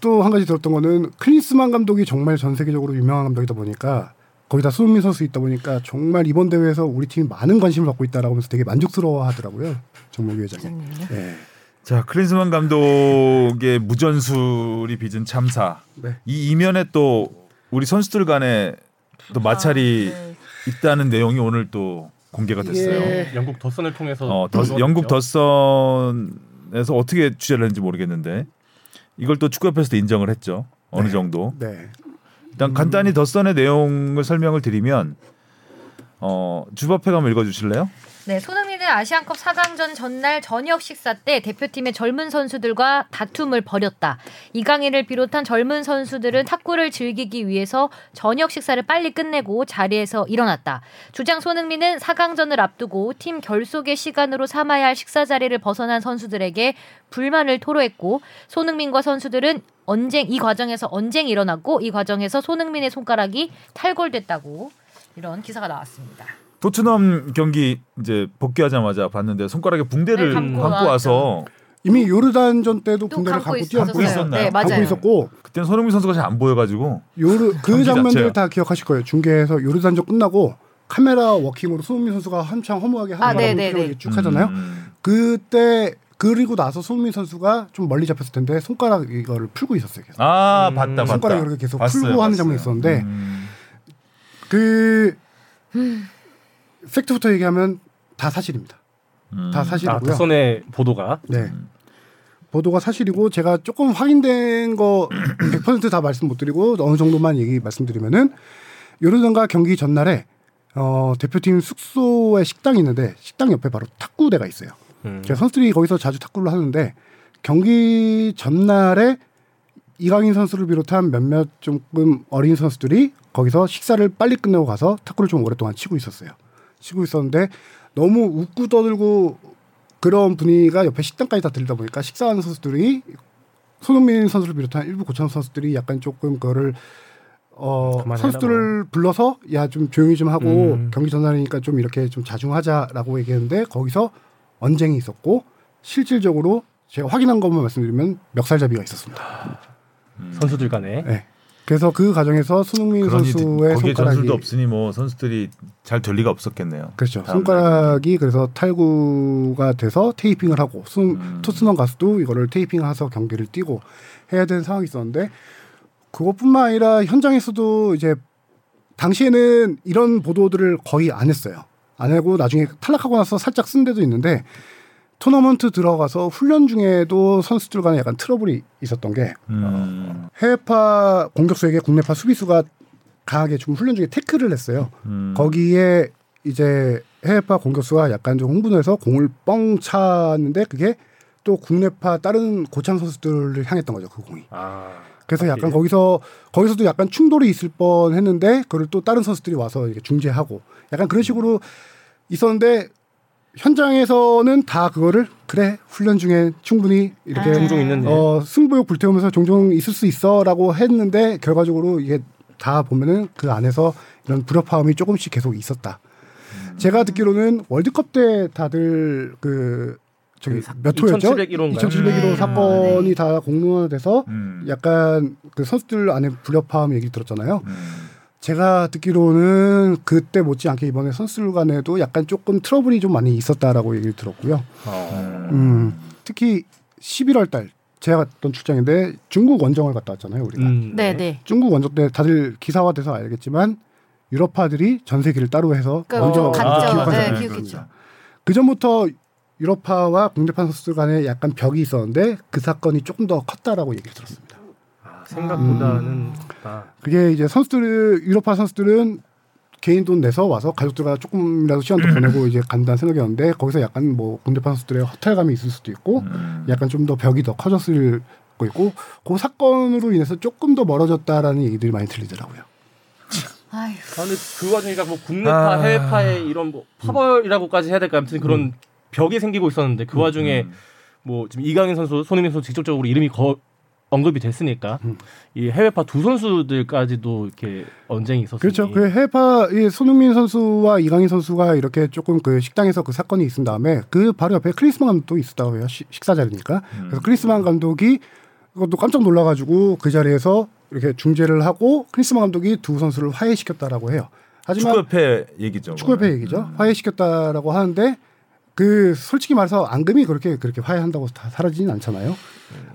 또 한 가지 들었던 거는 클린스만 감독이 정말 전 세계적으로 유명한 감독이다 보니까 거기다 손흥민 선수 있다 보니까 정말 이번 대회에서 우리 팀이 많은 관심을 받고 있다라고 하면서 되게 만족스러워하더라고요. 정몽규 회장이. 네. 자, 클린스만 감독의 무전술이 빚은 참사. 네. 이 이면에 또 우리 선수들 간에 또 마찰이 네. 있다는 내용이 오늘 또 공개가 됐어요. 예. 영국 더선을 통해서 어, 더. 영국 더선에서 어떻게 취재를 했는지 모르겠는데 이걸 또 축구협회에서도 인정을 했죠. 어느 네. 정도. 네. 일단 간단히 더선의 내용을 설명을 드리면 어, 주법회가 한번 읽어주실래요? 네, 손흥민 은 아시안컵 4강전 전날 저녁 식사 때 대표팀의 젊은 선수들과 다툼을 벌였다. 이강인을 비롯한 젊은 선수들은 탁구를 즐기기 위해서 저녁 식사를 빨리 끝내고 자리에서 일어났다. 주장 손흥민은 4강전을 앞두고 팀 결속의 시간으로 삼아야 할 식사 자리를 벗어난 선수들에게 불만을 토로했고 손흥민과 선수들은 언쟁 이 과정에서 언쟁이 일어났고 이 과정에서 손흥민의 손가락이 탈골됐다고 이런 기사가 나왔습니다. 토트넘 경기 이제 복귀하자마자 봤는데 손가락에 붕대를 네, 감고, 감고 와서 이미 요르단전 때도 또 붕대를 감고 감고 있었어요. 뛰었고 있었나요? 네, 맞아요. 감고 있었고 그때는 손흥민 선수가 잘 안 보여가지고 요르 그 장면들. 다 기억하실 거예요. 중계에서 요르단전 끝나고 카메라 워킹으로 손흥민 선수가 한창 허무하게 아, 하는 네, 바람을 네, 이렇게 네. 쭉 하잖아요. 음, 그때 그리고 나서 손흥민 선수가 좀 멀리 잡혔을 텐데 손가락 이거를 풀고 있었어요. 계속. 아 음, 봤다 봤다. 손가락 이렇게 계속 봤어요, 풀고 하는 봤어요. 장면이 있었는데 음. 그 팩트부터 얘기하면 다 사실입니다. 음. 다 아, 사실이고요. 더선의 보도가 네. 보도가 사실이고 제가 조금 확인된 거 100%다 말씀 못 드리고 어느 정도만 얘기 말씀드리면은 요르단과 경기 전날에 어, 대표팀 숙소에 식당이 있는데 식당 옆에 바로 탁구대가 있어요. 음. 제가 선수들이 거기서 자주 탁구를 하는데 경기 전날에 이강인 선수를 비롯한 몇몇 조금 어린 선수들이 거기서 식사를 빨리 끝내고 가서 탁구를 좀 오랫동안 치고 있었어요. 치고 있었는데 너무 웃고 떠들고 그런 분위기가 옆에 식당까지 다 들리다 보니까 식사하는 선수들이 손흥민 선수를 비롯한 일부 고참 선수들이 약간 조금 그거를 어 선수들을 불러서 야 좀 조용히 좀 하고 음. 경기 전날이니까 좀 이렇게 좀 자중하자라고 얘기했는데 거기서 언쟁이 있었고 실질적으로 제가 확인한 것만 말씀드리면 멱살잡이가 있었습니다. 선수들 간에 네. 그래서 그 과정에서 손흥민 선수의 거기에 손가락이 전술도 없으니 뭐 선수들이 잘 될 리가 없었겠네요. 그렇죠. 손가락이 그래서 탈구가 돼서 테이핑을 하고 손 음. 토트넘 가서도 이거를 테이핑해서 경기를 뛰고 해야 되는 상황이 있었는데 그것뿐만 아니라 현장에서도 이제 당시에는 이런 보도들을 거의 안 했어요. 안 하고 나중에 탈락하고 나서 살짝 쓴 데도 있는데 토너먼트 들어가서 훈련 중에도 선수들 간에 약간 트러블이 있었던 게 음. 해외파 공격수에게 국내파 수비수가 강하게 좀 훈련 중에 태클을 했어요. 음. 거기에 이제 해외파 공격수가 약간 좀 흥분해서 공을 뻥 찼는데 그게 또 국내파 다른 고참 선수들을 향했던 거죠 그 공이. 아. 그래서 약간 예. 거기서 거기서도 약간 충돌이 있을 뻔했는데 그걸 또 다른 선수들이 와서 이렇게 중재하고 약간 그런 식으로 있었는데 현장에서는 다 그거를 그래 훈련 중에 충분히 이렇게 아. 종종 있는 어, 승부욕 불태우면서 종종 있을 수 있어라고 했는데 결과적으로 이게 다 보면은 그 안에서 이런 불협화음이 조금씩 계속 있었다. 제가 듣기로는 월드컵 때 다들 그 저기 그 사- 몇 호였죠? 2701호 인가요? 2701호 음. 사건이 다 공론화돼서 음. 약간 그 선수들 안에 불협화음 얘기 들었잖아요. 음. 제가 듣기로는 그때 못지않게 이번에 선수들 간에도 약간 조금 트러블이 좀 많이 있었다라고 얘기를 들었고요. 어. 음, 특히 11월 달 제가 갔던 출장인데 중국 원정을 갔다 왔잖아요, 우리가. 음, 네, 네. 중국 원정 때 다들 기사화돼서 알겠지만 유럽파들이 전세기를 따로 해서 그 먼저 갔죠. 아, 기록한 네, 사람이 기억했죠. 그 전부터 유럽파와 국내파 선수들 간에 약간 벽이 있었는데 그 사건이 조금 더 컸다라고 얘기를 들었습니다. 아, 생각보다는 음. 아, 그게 이제 선수들 유럽파 선수들은 개인 돈 내서 와서 가족들과 조금이라도 시간도 보내고 이제 간다는 생각이었는데 거기서 약간 뭐 국내파 선수들의 허탈감이 있을 수도 있고 음. 약간 좀 더 벽이 더 커졌을 거 있고 그 사건으로 인해서 조금 더 멀어졌다라는 얘기들이 많이 들리더라고요. 아휴. 아, 근데 그 와중에 뭐 국내파, 아. 해외파의 이런 뭐 파벌이라고까지 해야 될까 아무튼 그런 벽이 생기고 있었는데 그 와중에 음. 뭐 지금 이강인 선수, 손흥민 선수 직접적으로 이름이 거, 언급이 됐으니까 음. 이 해외파 두 선수들까지도 이렇게 언쟁이 있었어요. 그렇죠. 그 해파 이 손흥민 선수와 이강인 선수가 이렇게 조금 그 식당에서 그 사건이 있은 다음에 그 바로 옆에 크리스만 감독도 있었다고 해요. 시- 식사 자리니까. 음. 그래서 크리스만 감독이 그것도 깜짝 놀라가지고 그 자리에서 이렇게 중재를 하고 클린스만 감독이 두 선수를 화해시켰다라고 해요. 하지만 축구협회 얘기죠. 축구협회. 얘기죠. 음. 화해시켰다라고 하는데 그 솔직히 말해서 앙금이 그렇게 그렇게 화해한다고 다 사라지진 않잖아요.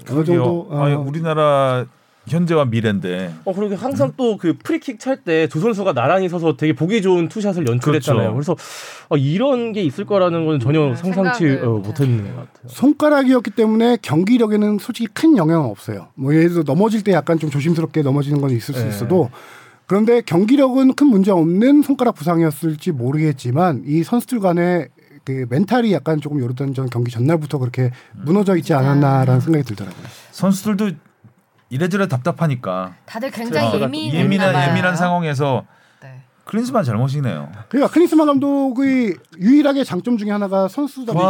어느 정도 그러게요. 아니, 어, 우리나라 현재와 미래인데 어 그리고 항상 또그 프리킥 찰 때 두 선수가 나란히 서서 되게 보기 좋은 two shot을 연출했잖아요. 그렇죠. 그래서 어, 이런 게 있을 거라는 건 전혀 음, 상상치 어, 못 못했는 것 같아요. 손가락이었기 때문에 경기력에는 솔직히 큰 영향은 없어요. 뭐 예를 들어 넘어질 때 약간 좀 조심스럽게 넘어지는 건 있을 수 네. 있어도 그런데 경기력은 큰 문제 없는 손가락 부상이었을지 모르겠지만 이 선수들 간의 그 멘탈이 약간 조금 요르단 전 경기 전날부터 그렇게 무너져 있지 않았나라는 생각이 들더라고요. 선수들도 이래저래 답답하니까 다들 굉장히 어, 예민했나 예민한 상황에서 네. 클린스만 잘못이네요. 그러니까 클린스만 감독의 유일하게 장점 중에 하나가.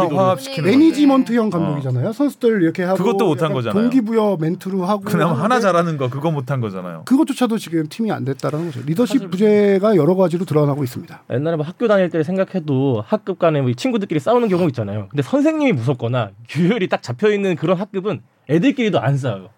거죠. 매니지먼트형 감독이잖아요. 선수들 이렇게 하고 그것도 못한 거잖아요. 동기부여 멘트로 하고 그나마 하나 잘하는 거 그거 못한 거잖아요. 그것조차도 지금 팀이 안 됐다라는 거죠. 리더십 부재가 여러 가지로 드러나고 있습니다. 옛날에 뭐 학교 다닐 때 생각해도 학급 간에 뭐 친구들끼리 싸우는 경우 있잖아요. 근데 선생님이 무섭거나 규율이 딱 잡혀 있는 그런 학급은 애들끼리도 안 싸워요.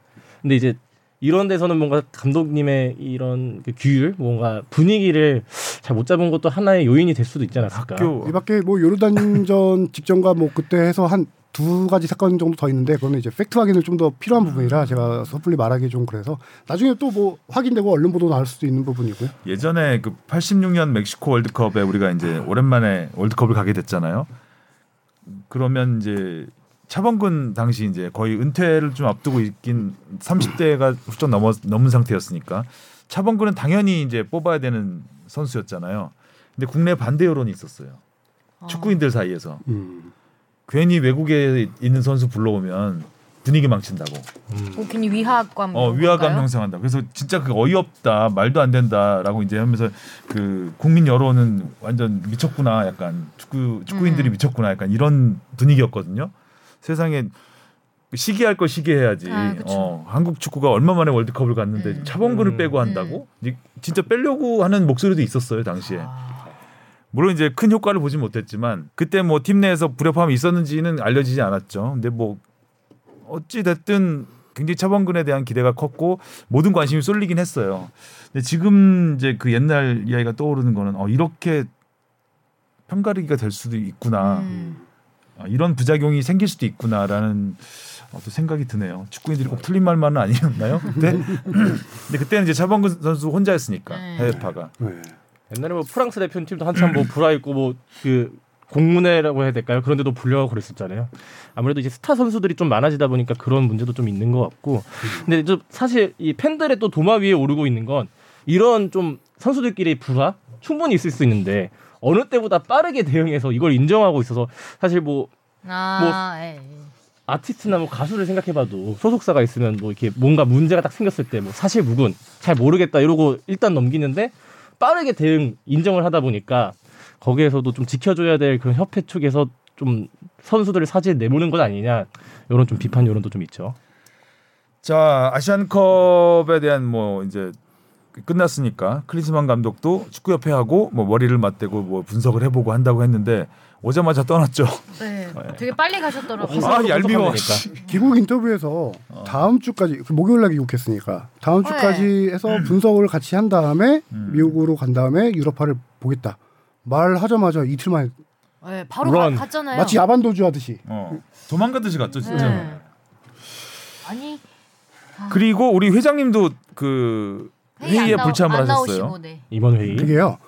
근데 이제 이런 데서는 뭔가 감독님의 이런 그 규율, 뭔가 분위기를 잘 못 잡은 것도 하나의 요인이 될 수도 있지 않았을까. 학교 이 밖에 뭐 요르단전 직전과 뭐 그때 해서 한 두 가지 사건 정도 더 있는데 그거는 이제 팩트 확인을 좀 더 필요한 부분이라 제가 섣불리 말하기 좀 그래서 나중에 또 뭐 확인되고 언론 보도 나올 수도 있는 부분이고요. 예전에 그 86년 멕시코 월드컵에 우리가 이제 오랜만에 월드컵을 가게 됐잖아요. 그러면 이제 차범근 당시 이제 거의 은퇴를 좀 앞두고 있긴 30대가 훌쩍 넘어 넘은 상태였으니까 차범근은 당연히 이제 뽑아야 되는 선수였잖아요. 근데 국내 반대 여론이 있었어요. 축구인들 사이에서 음. 괜히 외국에 있는 선수 불러오면 분위기 망친다고. 뭐 괜히 위화감. 어 위화감 형성한다. 그래서 진짜 그 어이없다, 말도 안 된다라고 이제 하면서 그 국민 여론은 완전 미쳤구나, 약간 축구 축구인들이 음. 미쳤구나, 약간 이런 분위기였거든요. 세상에 시기할 걸 시기해야지. 아. 어, 한국 축구가 얼마 만에 월드컵을 갔는데 음. 차범근을 음. 빼고 한다고? 이- 진짜 빼려고 하는 목소리도 있었어요 당시에. 물론 이제 큰 효과를 보지 못했지만 그때 뭐 팀 내에서 불협화음이 있었는지는 알려지지 않았죠. 근데 뭐 어찌 됐든 굉장히 차범근에 대한 기대가 컸고 모든 관심이 쏠리긴 했어요. 근데 지금 이제 그 옛날 이야기가 떠오르는 거는 어 이렇게 편가르기가 될 수도 있구나. 음. 아, 이런 부작용이 생길 수도 있구나라는 어, 또 생각이 드네요. 축구인들이 꼭 틀린 말만은 아니었나요? 그때? 근데 그때는 이제 차범근 선수 혼자였으니까 네. 해외파가. 네. 옛날에 뭐 프랑스 대표팀도 한참 뭐 불화 있고 뭐그 공문회라고 해야 될까요? 그런데도 불려가고 그랬었잖아요. 아무래도 이제 스타 선수들이 좀 많아지다 보니까 그런 문제도 좀 있는 것 같고. 근데 좀 사실 이 팬들의 또 도마 위에 오르고 있는 건 이런 좀 선수들끼리 불화 충분히 있을 수 있는데 어느 때보다 빠르게 대응해서 이걸 인정하고 있어서 사실 뭐 아, 에이. 아티스트나 뭐 가수를 생각해봐도 소속사가 있으면 뭐 이렇게 뭔가 문제가 딱 생겼을 때 뭐 사실 무근 잘 모르겠다 이러고 일단 넘기는데 빠르게 대응 인정을 하다 보니까 거기에서도 좀 지켜줘야 될 그런 협회 측에서 좀 선수들을 사지에 내모는 것 아니냐 이런 좀 비판 여론도 좀 있죠. 자 아시안컵에 대한 뭐 이제 끝났으니까 클린스만 감독도 축구협회하고 뭐 머리를 맞대고 뭐 분석을 해보고 한다고 했는데 오자마자 떠났죠. 네. 되게 빨리 가셨더라고요. 아 얄미워. 귀국 인터뷰에서 다음 주까지 그 목요일 날 귀국했으니까 다음 주까지 해서 분석을 같이 한 다음에 음. 미국으로 간 다음에 유럽파를 보겠다 말하자마자 이틀 만에 네, 바로 런. 가, 갔잖아요. 마치 야반 도주 하듯이 어 도망가듯이 갔죠 진짜. 네. 아니 그리고 우리 회장님도 그 회의 안 회의에 나오- 불참을 안 하셨어요. 나오시고, 네. 이번 회의 그게요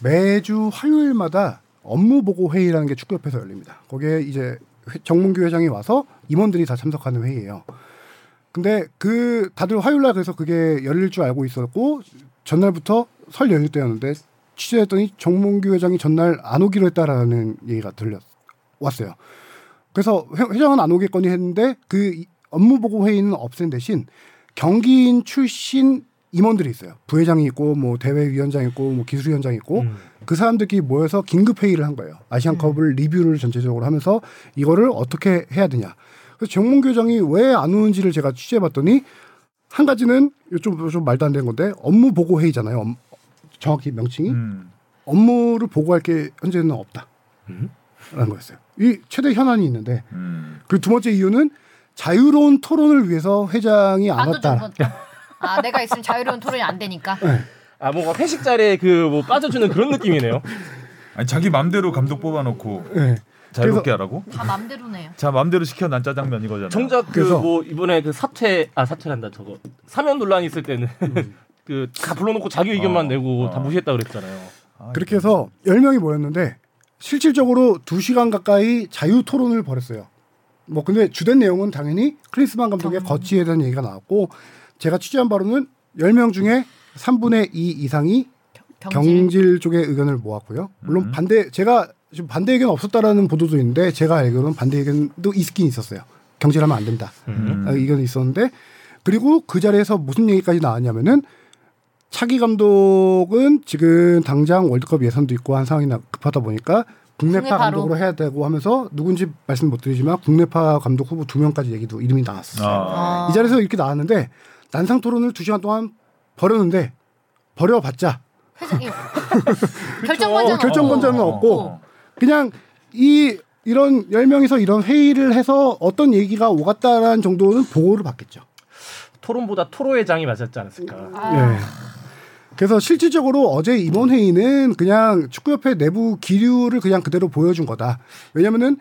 매주 화요일마다 업무 보고 회의라는 게 축구협회에서 열립니다. 거기에 이제 회- 정문규 회장이 와서 임원들이 다 참석하는 회의예요. 근데 그 다들 화요일 날 그래서 그게 열릴 줄 알고 있었고 전날부터 설 연휴 때였는데 취재했더니 정문규 회장이 전날 안 오기로 했다라는 얘기가 들렸 왔어요. 그래서 회- 회장은 안 오겠거니 했는데 그 이- 업무 보고 회의는 없앤 대신 경기인 출신 임원들이 있어요. 부회장이 있고 뭐 대회위원장 있고 뭐 기술위원장 있고 음. 그 사람들끼리 모여서 긴급 회의를 한 거예요. 아시안컵을 리뷰를 전체적으로 하면서 이거를 어떻게 해야 되냐. 그래서 정몽규 회장이 왜 안 오는지를 제가 취재해봤더니 한 가지는 좀, 좀 말도 안 되는 건데 업무 보고 회의잖아요. 업- 정확히 명칭이 음. 업무를 보고할 게 현재는 없다. 음? 라는 거였어요. 이 최대 현안이 있는데 음. 그리고 두 번째 이유는 자유로운 토론을 위해서 회장이 안 왔다. 아 내가 있으면 자유로운 토론이 안 되니까. 아 뭔가 회식 자리에 그 뭐 빠져주는 그런 느낌이네요. 아니 자기 맘대로 감독 뽑아놓고 네. 자유롭게 하라고? 다 맘대로네요. 자 맘대로 시켜 난 짜장면 이거잖아. 정작 그 뭐 이번에 그 사퇴 아 사퇴란다 저거 사면 논란이 있을 때는 그다 불러놓고 자기 의견만 어, 내고 어. 다 무시했다 그랬잖아요. 아, 그렇게 해서 10명이 모였는데 실질적으로 2시간 가까이 자유 토론을 벌였어요. 뭐 근데 주된 내용은 당연히 크리스만 감독의 거치에 대한 얘기가 나왔고 제가 취재한 바로는 10명 중에 3분의 2 이상이 경질. 경질 쪽의 의견을 모았고요. 물론 음. 반대 제가 지금 반대 의견 없었다라는 보도도 있는데 제가 알기로는 반대 의견도 있긴 있었어요. 경질하면 안 된다. 음. 아, 의견이 있었는데 그리고 그 자리에서 무슨 얘기까지 나왔냐면은 차기 감독은 지금 당장 월드컵 예선도 있고 한 상황이 나- 급하다 보니까 국내파 국내파로. 감독으로 해야 되고 하면서 누군지 말씀 못 드리지만 국내파 감독 후보 두 명까지 얘기도 이름이 나왔었어요. 아. 이 자리에서 이렇게 나왔는데 난상 토론을 두 시간 동안 벌였는데 버려봤자 회장이 결정권자는 어, 결정권자는 없고. 없고 그냥 이 이런 열 명이서 이런 회의를 해서 어떤 얘기가 오갔다라는 정도는 보고를 받겠죠. 토론보다 토로회장이 맞았지 않았을까. 아, 예. 그래서 실질적으로 어제 이번 회의는 그냥 축구협회 내부 기류를 그냥 그대로 보여준 거다. 왜냐면은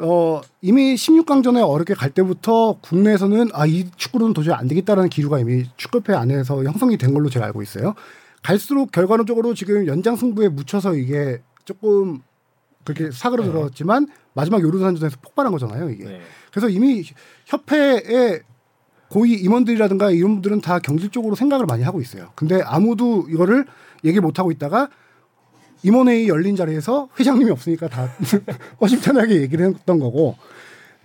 어 이미 16강전에 어렵게 갈 때부터 국내에서는 아 이 축구로는 도저히 안 되겠다라는 기류가 이미 축구협회 안에서 형성이 된 걸로 제가 알고 있어요. 갈수록 결과론적으로 지금 연장 승부에 묻혀서 이게 조금 그렇게 사그러들었지만 마지막 요르단전에서 폭발한 거잖아요, 이게. 네. 그래서 이미 협회의 고위 임원들이라든가 이런 분들은 다 경질적으로 생각을 많이 하고 있어요. 근데 아무도 이거를 얘기 못 하고 있다가 임원회의 열린 자리에서 회장님이 없으니까 다 허심탄회하게 얘기를 했던 거고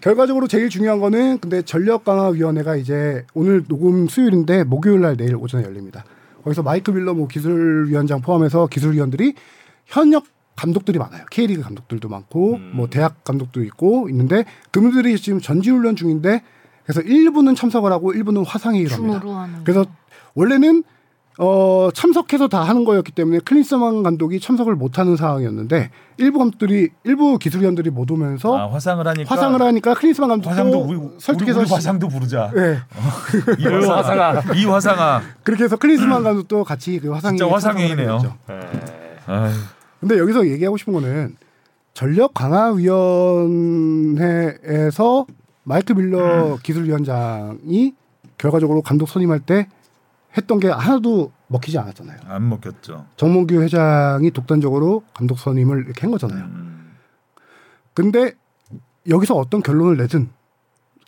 결과적으로 제일 중요한 거는 근데 전력 강화 위원회가 이제 오늘 녹음 수요일인데 목요일 날 내일 오전에 열립니다. 거기서 마이크 밀러 뭐 기술위원장 포함해서 기술위원들이 현역 감독들이 많아요. K리그 감독들도 많고 음. 뭐 대학 감독도 있고 있는데 그분들이 지금 전지훈련 중인데 그래서 일부는 참석을 하고 일부는 화상회의를 합니다. 그래서 원래는 어 참석해서 다 하는 거였기 때문에 클린스만 감독이 참석을 못 하는 상황이었는데 일부 감독들이 일부 기술위원들이 못 오면서 아, 화상을 하니까 화상을 하니까 클린스만 감독도 화상도 우리, 설득해서 우리, 우리 화상도 부르자. 예 이 화상아. 이 화상아. 그렇게 해서 클린스만 감독도 같이 그 화상이 진짜. 네. 아유. 근데 여기서 얘기하고 싶은 거는 전력 강화 위원회에서 마이크 밀러 기술위원장이 결과적으로 감독 선임할 때 했던 게 하나도 먹히지 않았잖아요. 안 먹혔죠. 정몽규 회장이 독단적으로 감독 선임을 이렇게 한 거잖아요. 음. 근데 여기서 어떤 결론을 내든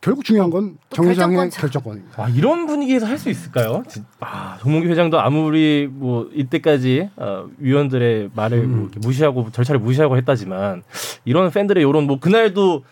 결국 중요한 건또정 회장의 결정권자. 결정권 입니다. 아 이런 분위기에서 할 수 있을까요? 진- 아 정몽규 회장도 아무리 뭐 이때까지 어, 위원들의 말을 뭐 이렇게 무시하고 절차를 무시하고 했다지만 이런 팬들의 이런 뭐 그날도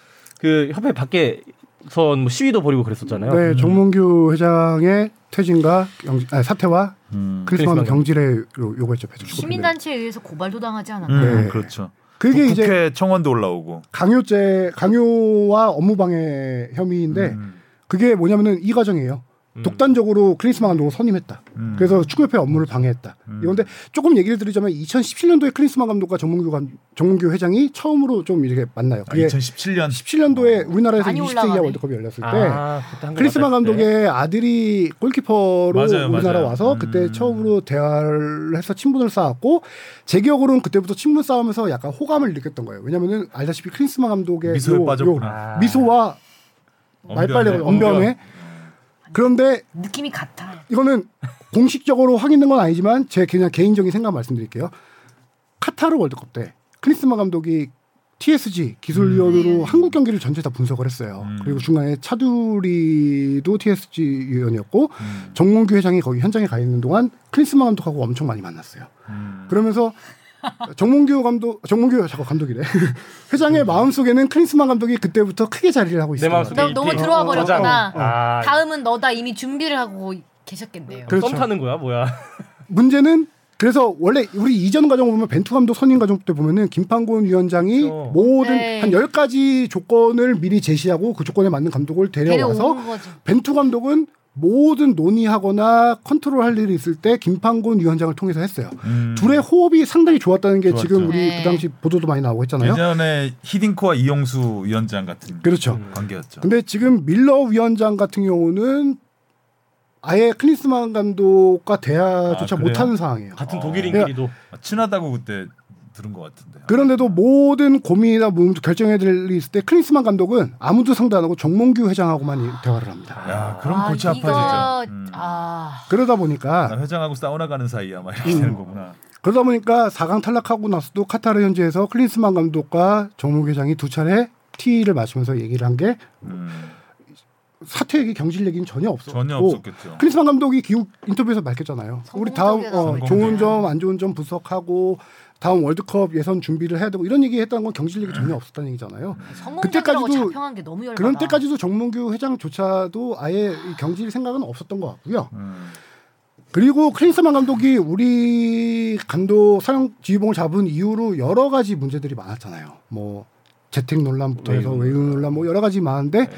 그 협회 밖에 대선 뭐 시위도 벌이고 그랬었잖아요. 네, 정몽규 회장의 퇴진과 경, 아니, 사퇴와 음. 크리스마스 경질에 요- 요구했죠. 시민단체에 의해서 고발도 당하지 않았나? 음, 네. 그렇죠. 그게 국- 이제 국회 청원도 올라오고. 강요죄, 강요와 업무방해 혐의인데 음. 그게 뭐냐면은 이 과정이에요. 독단적으로 클린스만 감독을 선임했다. 음. 그래서 축구협회 업무를 방해했다. 음. 이건데 조금 얘기를 드리자면 2017년도에 클린스만 감독과 정몽규 감, 정몽규 회장이 처음으로 좀 이렇게 만나요. 아, 그게 2017년 17년도에 우리나라에서 많이 20세 이하. 월드컵이 열렸을 때 아, 크리스만 같아요. 감독의 아들이 골키퍼로 맞아요, 우리나라 맞아요. 와서 음. 그때 처음으로 대화를 해서 친분을 쌓았고 제 기억으로는 그때부터 친분 싸움에서 약간 호감을 느꼈던 거예요. 왜냐면은 알다시피 클린스만 감독의 미소에 요-. 요 미소와 말빨리 언변에. 그런데 느낌이 같아. 이거는 공식적으로 확인된 건 아니지만 제 그냥 개인적인 생각 말씀드릴게요. 카타르 월드컵 때 클린스만 감독이 TSG 기술위원으로 음. 한국 경기를 전체 다 분석을 했어요. 음. 그리고 중간에 차두리도 TSG 위원이었고 음. 정몽규 회장이 거기 현장에 가 있는 동안 클린스만 감독하고 엄청 많이 만났어요. 음. 그러면서 정몽규 감독, 정몽규 자꾸 감독이래. 회장의 마음 속에는 클린스만 감독이 그때부터 크게 자리를 하고 내 있어요. 너, 너무 있긴- 들어와 어, 버렸구나. 저장. 아, 다음은 너다 이미 준비를 하고 계셨겠네요. 그렇죠. 썸 타는 거야, 뭐야? 문제는 그래서 원래 우리 이전 과정 보면 벤투 감독 선임 과정 때 보면은 김판곤 위원장이 그렇죠. 모든 네. 한 10가지 조건을 미리 제시하고 그 조건에 맞는 감독을 데려와서. 벤투 감독은 모든 논의하거나 컨트롤할 일이 있을 때 김판곤 위원장을 통해서 했어요. 음. 둘의 호흡이 상당히 좋았다는 게 좋았죠. 지금 우리 네. 그 당시 보도도 많이 나오고 했잖아요. 예전에 히딩크와 이용수 위원장 같은 그렇죠. 관계였죠. 근데 지금 밀러 위원장 같은 경우는 아예 클린스만 감독과 대화조차 아? 못하는 상황이에요. 같은 어. 독일인끼리도 아, 친하다고 그때 들은 것 같은데. 그런데도 모든 고민이나 뭐 결정해야 될 일이 있을 때 클린스만 감독은 아무도 상대 안 하고 정몽규 회장하고만 이- 대화를 합니다. 야, 그럼 아, 골치 이거 아파지죠. 음. 아 그러다 보니까 나 회장하고 사우나 가는 사이야, 막 이렇게 음. 되는 거구나. 그러다 보니까 4강 탈락하고 나서도 카타르 현지에서 클린스만 감독과 정몽규 회장이 두 차례 티를 마시면서 얘기를 한게 음. 사퇴 얘기 경질 얘기는 전혀 없었고 전혀 없었겠죠. 클린스만 감독이 기후 인터뷰에서 밝혔잖아요. 우리 다음 어. 좋은 점 안 좋은 점 분석하고 다음 월드컵 예선 준비를 해야 되고 이런 얘기 했다는 건 경질 얘기 전혀 없었다는 얘기잖아요. 그때까지도. 그런 때까지도 정몽규 회장조차도 아예 이 경질 생각은 없었던 것 같고요. 음. 그리고 클린스만 감독이 우리 감독 사용 지휘봉을 잡은 이후로 여러 가지 문제들이 많았잖아요. 뭐 재택 논란부터 해서 외유 논란 뭐 여러 가지 많은데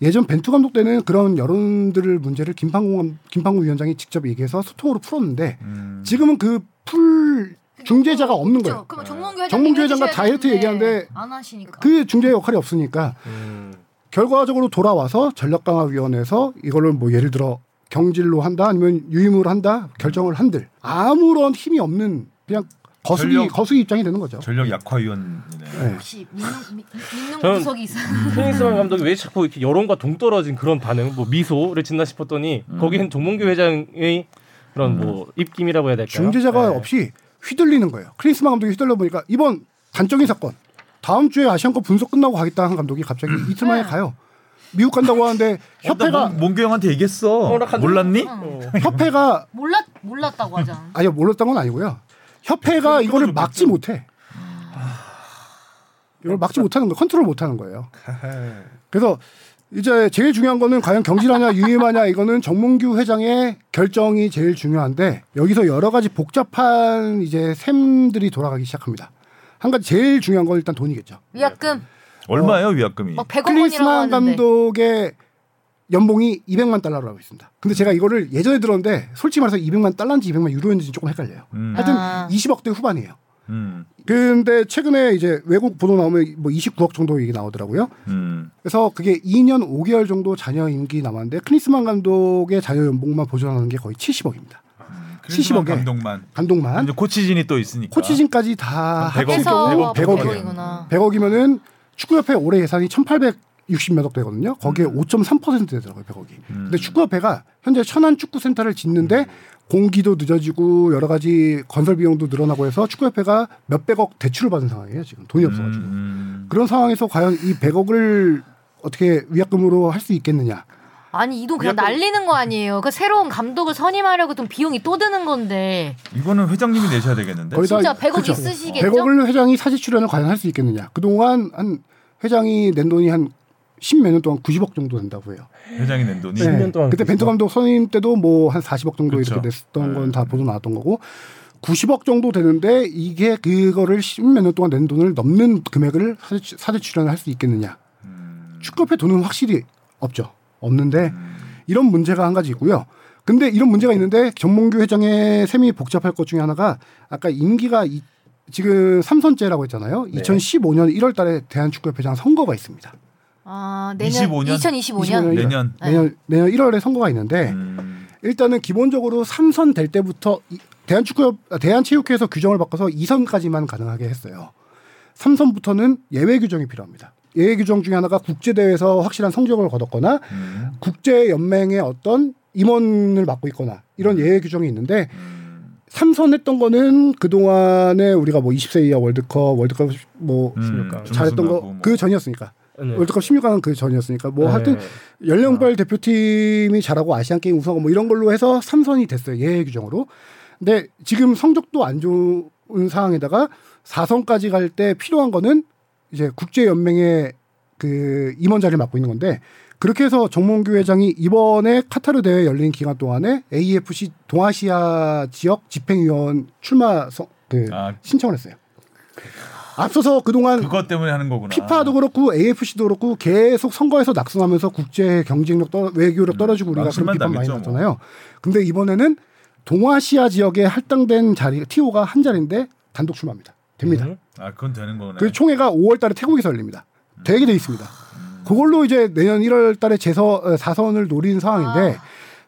예전 벤투 감독 때는 그런 여론들을 문제를 김판공 김판공 위원장이 직접 얘기해서 소통으로 풀었는데 음. 지금은 그 풀 중재자가 없는 거예요. 그럼 정몽규 회장 정몽규 회장과 다이어트 얘기하는데 안 하시니까. 그 중재 역할이 없으니까 음. 결과적으로 돌아와서 전력 강화 위원회에서 이거를 뭐 예를 들어 경질로 한다 아니면 유임으로 한다 결정을 한들 아무런 힘이 없는 그냥 거수기 전력- 거수기 입장이 되는 거죠. 전력 약화 위원이네. 네. 혹시 민능 구석이 있어. 클린스만 감독이 왜 자꾸 이렇게 여론과 동떨어진 그런 반응, 뭐 미소를 짓나 싶었더니 거기는 정몽규 회장의 그런 뭐 입김이라고 해야 될까요? 중재자가 네. 없이 휘둘리는 거예요. 크리스마 감독이 휘둘러 보니까 이번 단적인 사건 다음 주에 아시안컵 분석 끝나고 가겠다 한 감독이 갑자기 이틀 만에 가요. 미국 간다고 하는데 협회가 몽규 형한테 얘기했어. 몰랐니? 어. 협회가 몰랐 몰랐다고 하잖아. 아니 몰랐던 건 아니고요. 협회가 이거를 막지 못해. 이걸 막지 못하는 거, 컨트롤 못하는 거예요. 그래서 이제 제일 중요한 거는 과연 경질하냐 유임하냐 이거는 정몽규 회장의 결정이 제일 중요한데 여기서 여러 가지 복잡한 이제 셈들이 돌아가기 시작합니다. 한 가지 제일 중요한 건 일단 돈이겠죠. 위약금 얼마예요 위약금이? 막 100억 원이라고. 감독의 연봉이 200만 달러라고 하고 있습니다. 근데 제가 이거를 예전에 들었는데 솔직히 말해서 200만 달러인지 200만 유로인지 조금 헷갈려요. 음. 하여튼 아. 20억대 후반이에요. 음. 근데 최근에 이제 외국 보도 나오면 뭐 29억 정도 얘기 나오더라고요. 음. 그래서 그게 2년 5개월 정도 자녀 임기 남았는데 클린스만 감독의 자녀 연봉만 보존하는 게 거의 70억입니다. 70억 70억 에. 감독만. 감독만 이제 코치진이 또 있으니까. 코치진까지 다한 100억, 합칠 경우 100억, 100억이에요. 100억이구나. 100억 이면은 축구협회 올해 예산이 1,860몇억 되거든요. 거기에 5.3% 되더라고요, 100억이. 음. 근데 축구협회가 현재 천안 축구센터를 짓는데 공기도 늦어지고 여러 가지 건설 비용도 늘어나고 해서 축구협회가 몇백억 대출을 받은 상황이에요, 지금. 돈이 없어가지고. 음. 그런 상황에서 과연 이 100억을 어떻게 위약금으로 할 수 있겠느냐. 아니 이 돈 그냥 위약금- 날리는 거 아니에요. 그 새로운 감독을 선임하려고 돈 비용이 또 드는 건데 이거는 회장님이 내셔야 되겠는데. 거의 다 진짜 100억 그쵸. 있으시겠죠? 100억을 회장이 사직 출연을 과연 할 수 있겠느냐. 그동안 한 회장이 낸 돈이 한 십몇 년 동안 90억 정도 된다고 해요. 회장이 낸 돈이 네. 10년 동안 그때 90억. 벤투 감독 선임 때도 뭐 한 40억 정도 그렇죠. 이렇게 냈던 네. 건다 보도 나왔던 거고 90억 정도 되는데 이게 그거를 십몇 년 동안 낸 돈을 넘는 금액을 사대, 사대 출연을 할 수 있겠느냐. 음. 축구협회 돈은 확실히 없죠. 없는데 음. 이런 문제가 한 가지 있고요. 근데 이런 문제가 있는데 정몽규 회장의 셈이 복잡할 것 중에 하나가 아까 임기가 이- 지금 삼선제라고 했잖아요. 네. 2015년 1월 달에 대한축구협회장 선거가 있습니다. 아, 내년 25년? 2025년. 내년 네. 내년 내년 1월에 선거가 있는데 음. 일단은 기본적으로 3선 될 때부터 대한축구협 아, 대한체육회에서 규정을 바꿔서 2선까지만 가능하게 했어요. 3선부터는 예외 규정이 필요합니다. 예외 규정 중에 하나가 국제 대회에서 확실한 성적을 거뒀거나 음. 국제 연맹의 어떤 임원을 맡고 있거나 이런 예외 규정이 있는데 음. 삼선했던 거는 그 동안에 우리가 뭐 20세 이하 월드컵 월드컵 뭐 음. 잘했던 거 준우승하고 그 뭐. 전이었으니까 네. 월드컵 16강은 그 전이었으니까 뭐 네. 하여튼 연령별 대표팀이 잘하고 아시안 게임 우승하고 뭐 이런 걸로 해서 삼선이 됐어요 예외 규정으로. 근데 지금 성적도 안 좋은 상황에다가 4선까지 갈 때 필요한 거는 이제 국제 연맹의 그 임원 자리를 맡고 있는 건데 그렇게 해서 정몽규 회장이 이번에 카타르 대회 열린 기간 동안에 AFC 동아시아 지역 집행위원 출마 서, 그 아 신청을 했어요. 앞서서 그동안 그것 때문에 하는 거구나. 피파도 그렇고 AFC도 그렇고 계속 선거에서 낙승하면서 국제 경쟁력 떨어, 외교력 떨어지고 우리가 그런 비판 많이 당했죠, 뭐. 났잖아요. 근데 이번에는 동아시아 지역에 할당된 자리 TO가 한 자리인데 단독 출마합니다. 됩니다. 음. 아 그건 되는 거네. 그 총회가 5월달에 태국에서 열립니다. 되게 돼 있습니다. 그걸로 이제 내년 1월달에 재서 4선을 노린 상황인데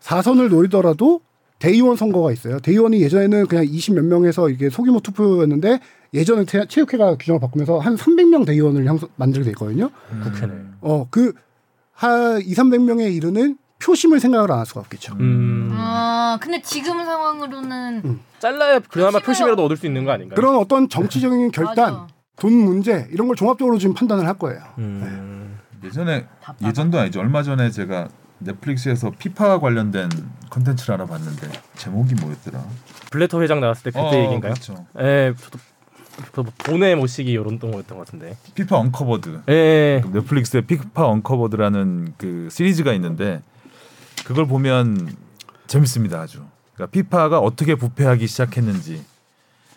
4선을 노리더라도 대의원 선거가 있어요. 대의원이 예전에는 그냥 20몇 명에서 이게 소규모 투표였는데 예전에 태- 체육회가 규정을 바꾸면서 한 300명 대의원을 향 만들게 돼 있거든요. 음. 국회네. 어, 그, 한 2, 300명에 이르는 표심을 생각을 안 할 수가 없겠죠. 음. 아, 근데 지금 상황으로는 음. 잘라야 그나마 표심을- 표심이라도 얻을 수 있는 거 아닌가요? 그런 어떤 정치적인 결단. 돈 문제, 이런 걸 종합적으로 지금 판단을 할 거예요. 음. 예전에 답답하다. 예전도 아니죠. 얼마 전에 제가 넷플릭스에서 피파 관련된 컨텐츠를 하나 봤는데 제목이 뭐였더라? 블래터 회장 나왔을 때 그때 어, 얘기인가요? 그렇죠. 예, 저도 저도 돈에 모시기 이런 거였던 것 같은데. 피파 Uncovered. 예. 그 넷플릭스에 피파 Uncovered라는 그 시리즈가 있는데 그걸 보면 재밌습니다 아주. 그러니까 피파가 어떻게 부패하기 시작했는지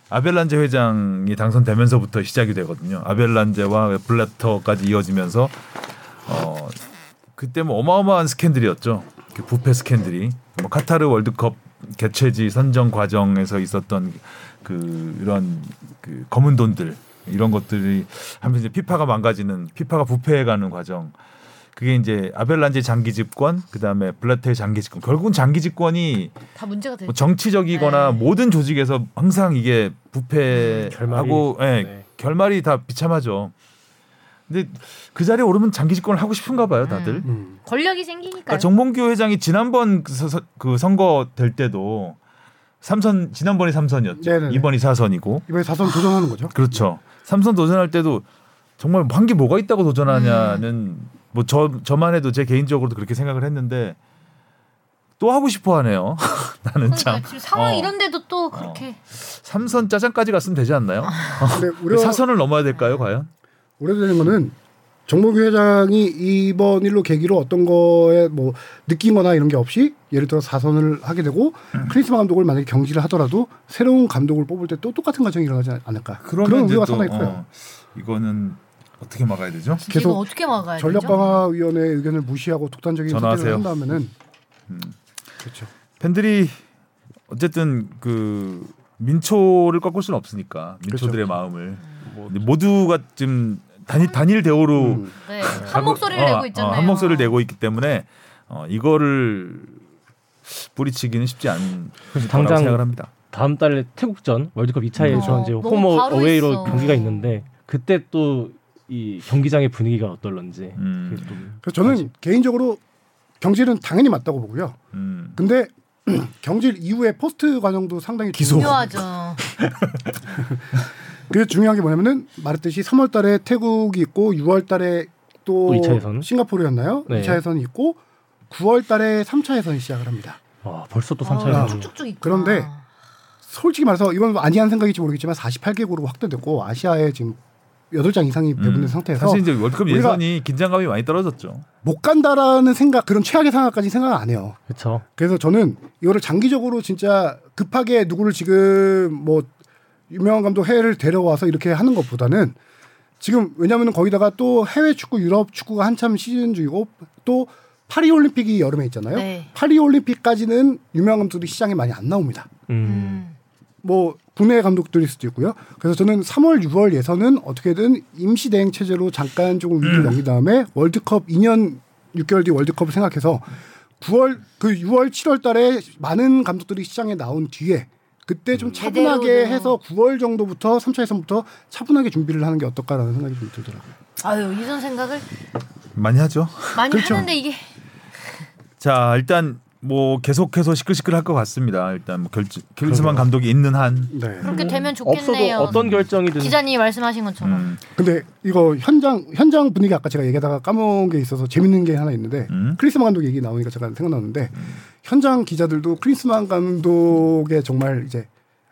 아벨란제 회장이 당선되면서부터 시작이 되거든요. 아벨란제와 블래터까지 이어지면서 어 그때 뭐 어마어마한 스캔들이었죠. 그 부패 스캔들이 뭐 카타르 월드컵 개최지 선정 과정에서 있었던 그 이런 그 검은 돈들 이런 것들이 하면서 이제 피파가 망가지는 피파가 부패해가는 과정. 그게 이제 아벨란제 장기 집권, 그 다음에 블라테의 장기 집권. 결국은 장기 집권이 다 문제가 되죠. 뭐 정치적이거나 네. 모든 조직에서 항상 이게 부패하고 예, 네. 결말이 다 비참하죠. 근데 그 자리에 오르면 장기 집권을 하고 싶은가 봐요, 다들. 음. 권력이 생기니까요. 그러니까 정몽규 회장이 지난번 그, 서- 그 선거 될 때도 삼선 지난번이 삼선이었죠. 네네네. 이번이 사선이고 이번에 4선 도전하는 거죠. 그렇죠. 삼선 도전할 때도 정말 한 게 뭐가 있다고 도전하냐는 뭐저 저만 해도 제 개인적으로도 그렇게 생각을 했는데 또 하고 싶어 하네요. 나는 참 그러니까 상황 어. 이 이런데도 또 그렇게 삼선 짜장까지 갔으면 되지 않나요? 근데 왜 우려, 사선을 넘어야 될까요, 과연? 우려되는 거는 정몽규 회장이 이번 일로 계기로 어떤 거에 뭐 느낀 거나 이런 게 없이 예를 들어 사선을 하게 되고 음. 크리스마 감독을 만약에 경질을 하더라도 새로운 감독을 뽑을 때 또 똑같은 과정이 일어나지 않을까. 그런 우려가 또 상당히 커요. 어, 이거는 어떻게 막아야 되죠? 계속 어떻게 막아야 전력? 강화 위원회의 의견을 무시하고 독단적인. 선택을 한다면은 음. 그렇죠. 팬들이 어쨌든 그 민초를 꺾을 수는 없으니까 민초들의 마음을 뭐 모두가 지금 단일 단일 대우로 음. 네. 한 목소리를 어, 내고 있잖아요. 어, 한 목소리를 내고 있기 때문에 어, 이거를 뿌리치기는 쉽지 않은 당장 생각을 합니다. 다음 달에 태국전 월드컵 2차에서 어, 이제 홈 어웨이로 있어. 경기가 있는데 그때 또 이 경기장의 분위기가 어떨런지 음. 저는 개인적으로 경질은 당연히 맞다고 보고요. 음. 근데 경질 이후에 포스트 과정도 상당히 기소. 중요하죠. 그게 중요한 게 뭐냐면은 말했듯이 3월 달에 태국이 있고 6월 달에 또또 예선? 싱가포르였나요? 네. 2차 예선이 있고 9월 달에 3차 예선이 시작을 합니다. 와, 벌써 또 아, 3차에서 쭉쭉쭉 있구나. 그런데 솔직히 말해서 이건 뭐 아니한 생각일지 모르겠지만 48개국으로 확대됐고 아시아에 지금 여덟 장 이상이 배분된 음. 상태에서 사실 이제 월드컵 우리가- 예선이 긴장감이 많이 떨어졌죠. 못 간다라는 생각 그런 최악의 상황까지 생각 안 해요. 그렇죠. 그래서 저는 이거를 장기적으로 진짜 급하게 누구를 지금 뭐 유명한 감독 해외를 데려와서 이렇게 하는 것보다는 지금 왜냐하면 거기다가 또 해외 축구 유럽 축구가 한참 시즌 중이고 또 파리 올림픽이 여름에 있잖아요. 네. 파리 올림픽까지는 유명한 감독들이 시장에 많이 안 나옵니다. 음. 음. 뭐 국내 감독들일 수도 있고요. 그래서 저는 3월, 6월 예선은 어떻게든 임시 대행 체제로 잠깐 조금 위기를 넘긴 다음에 월드컵 2년 6개월 뒤 월드컵을 생각해서 9월 그 6월, 7월 달에 많은 감독들이 시장에 나온 뒤에 그때 좀 차분하게 제대로도. 해서 9월 정도부터 3차 예선부터 차분하게 준비를 하는 게 어떨까라는 생각이 좀 들더라고요. 아유 이런 생각을 많이 하죠. 많이 그렇죠. 하는데 이게 자 일단 뭐 계속해서 시끌시끌할 것 같습니다. 일단 뭐 결정 킬스만 감독이 있는 한. 네. 그렇게 되면 없어도 좋겠네요. 어떤 결정이든 기자님이 말씀하신 것처럼. 음, 근데 이거 현장 현장 분위기 아까 제가 얘기하다가 까먹은 게 있어서 재밌는 게 하나 있는데 음. 크리스만 감독 얘기 나오니까 제가 생각나는데 현장 기자들도 크리스만 감독의 정말 이제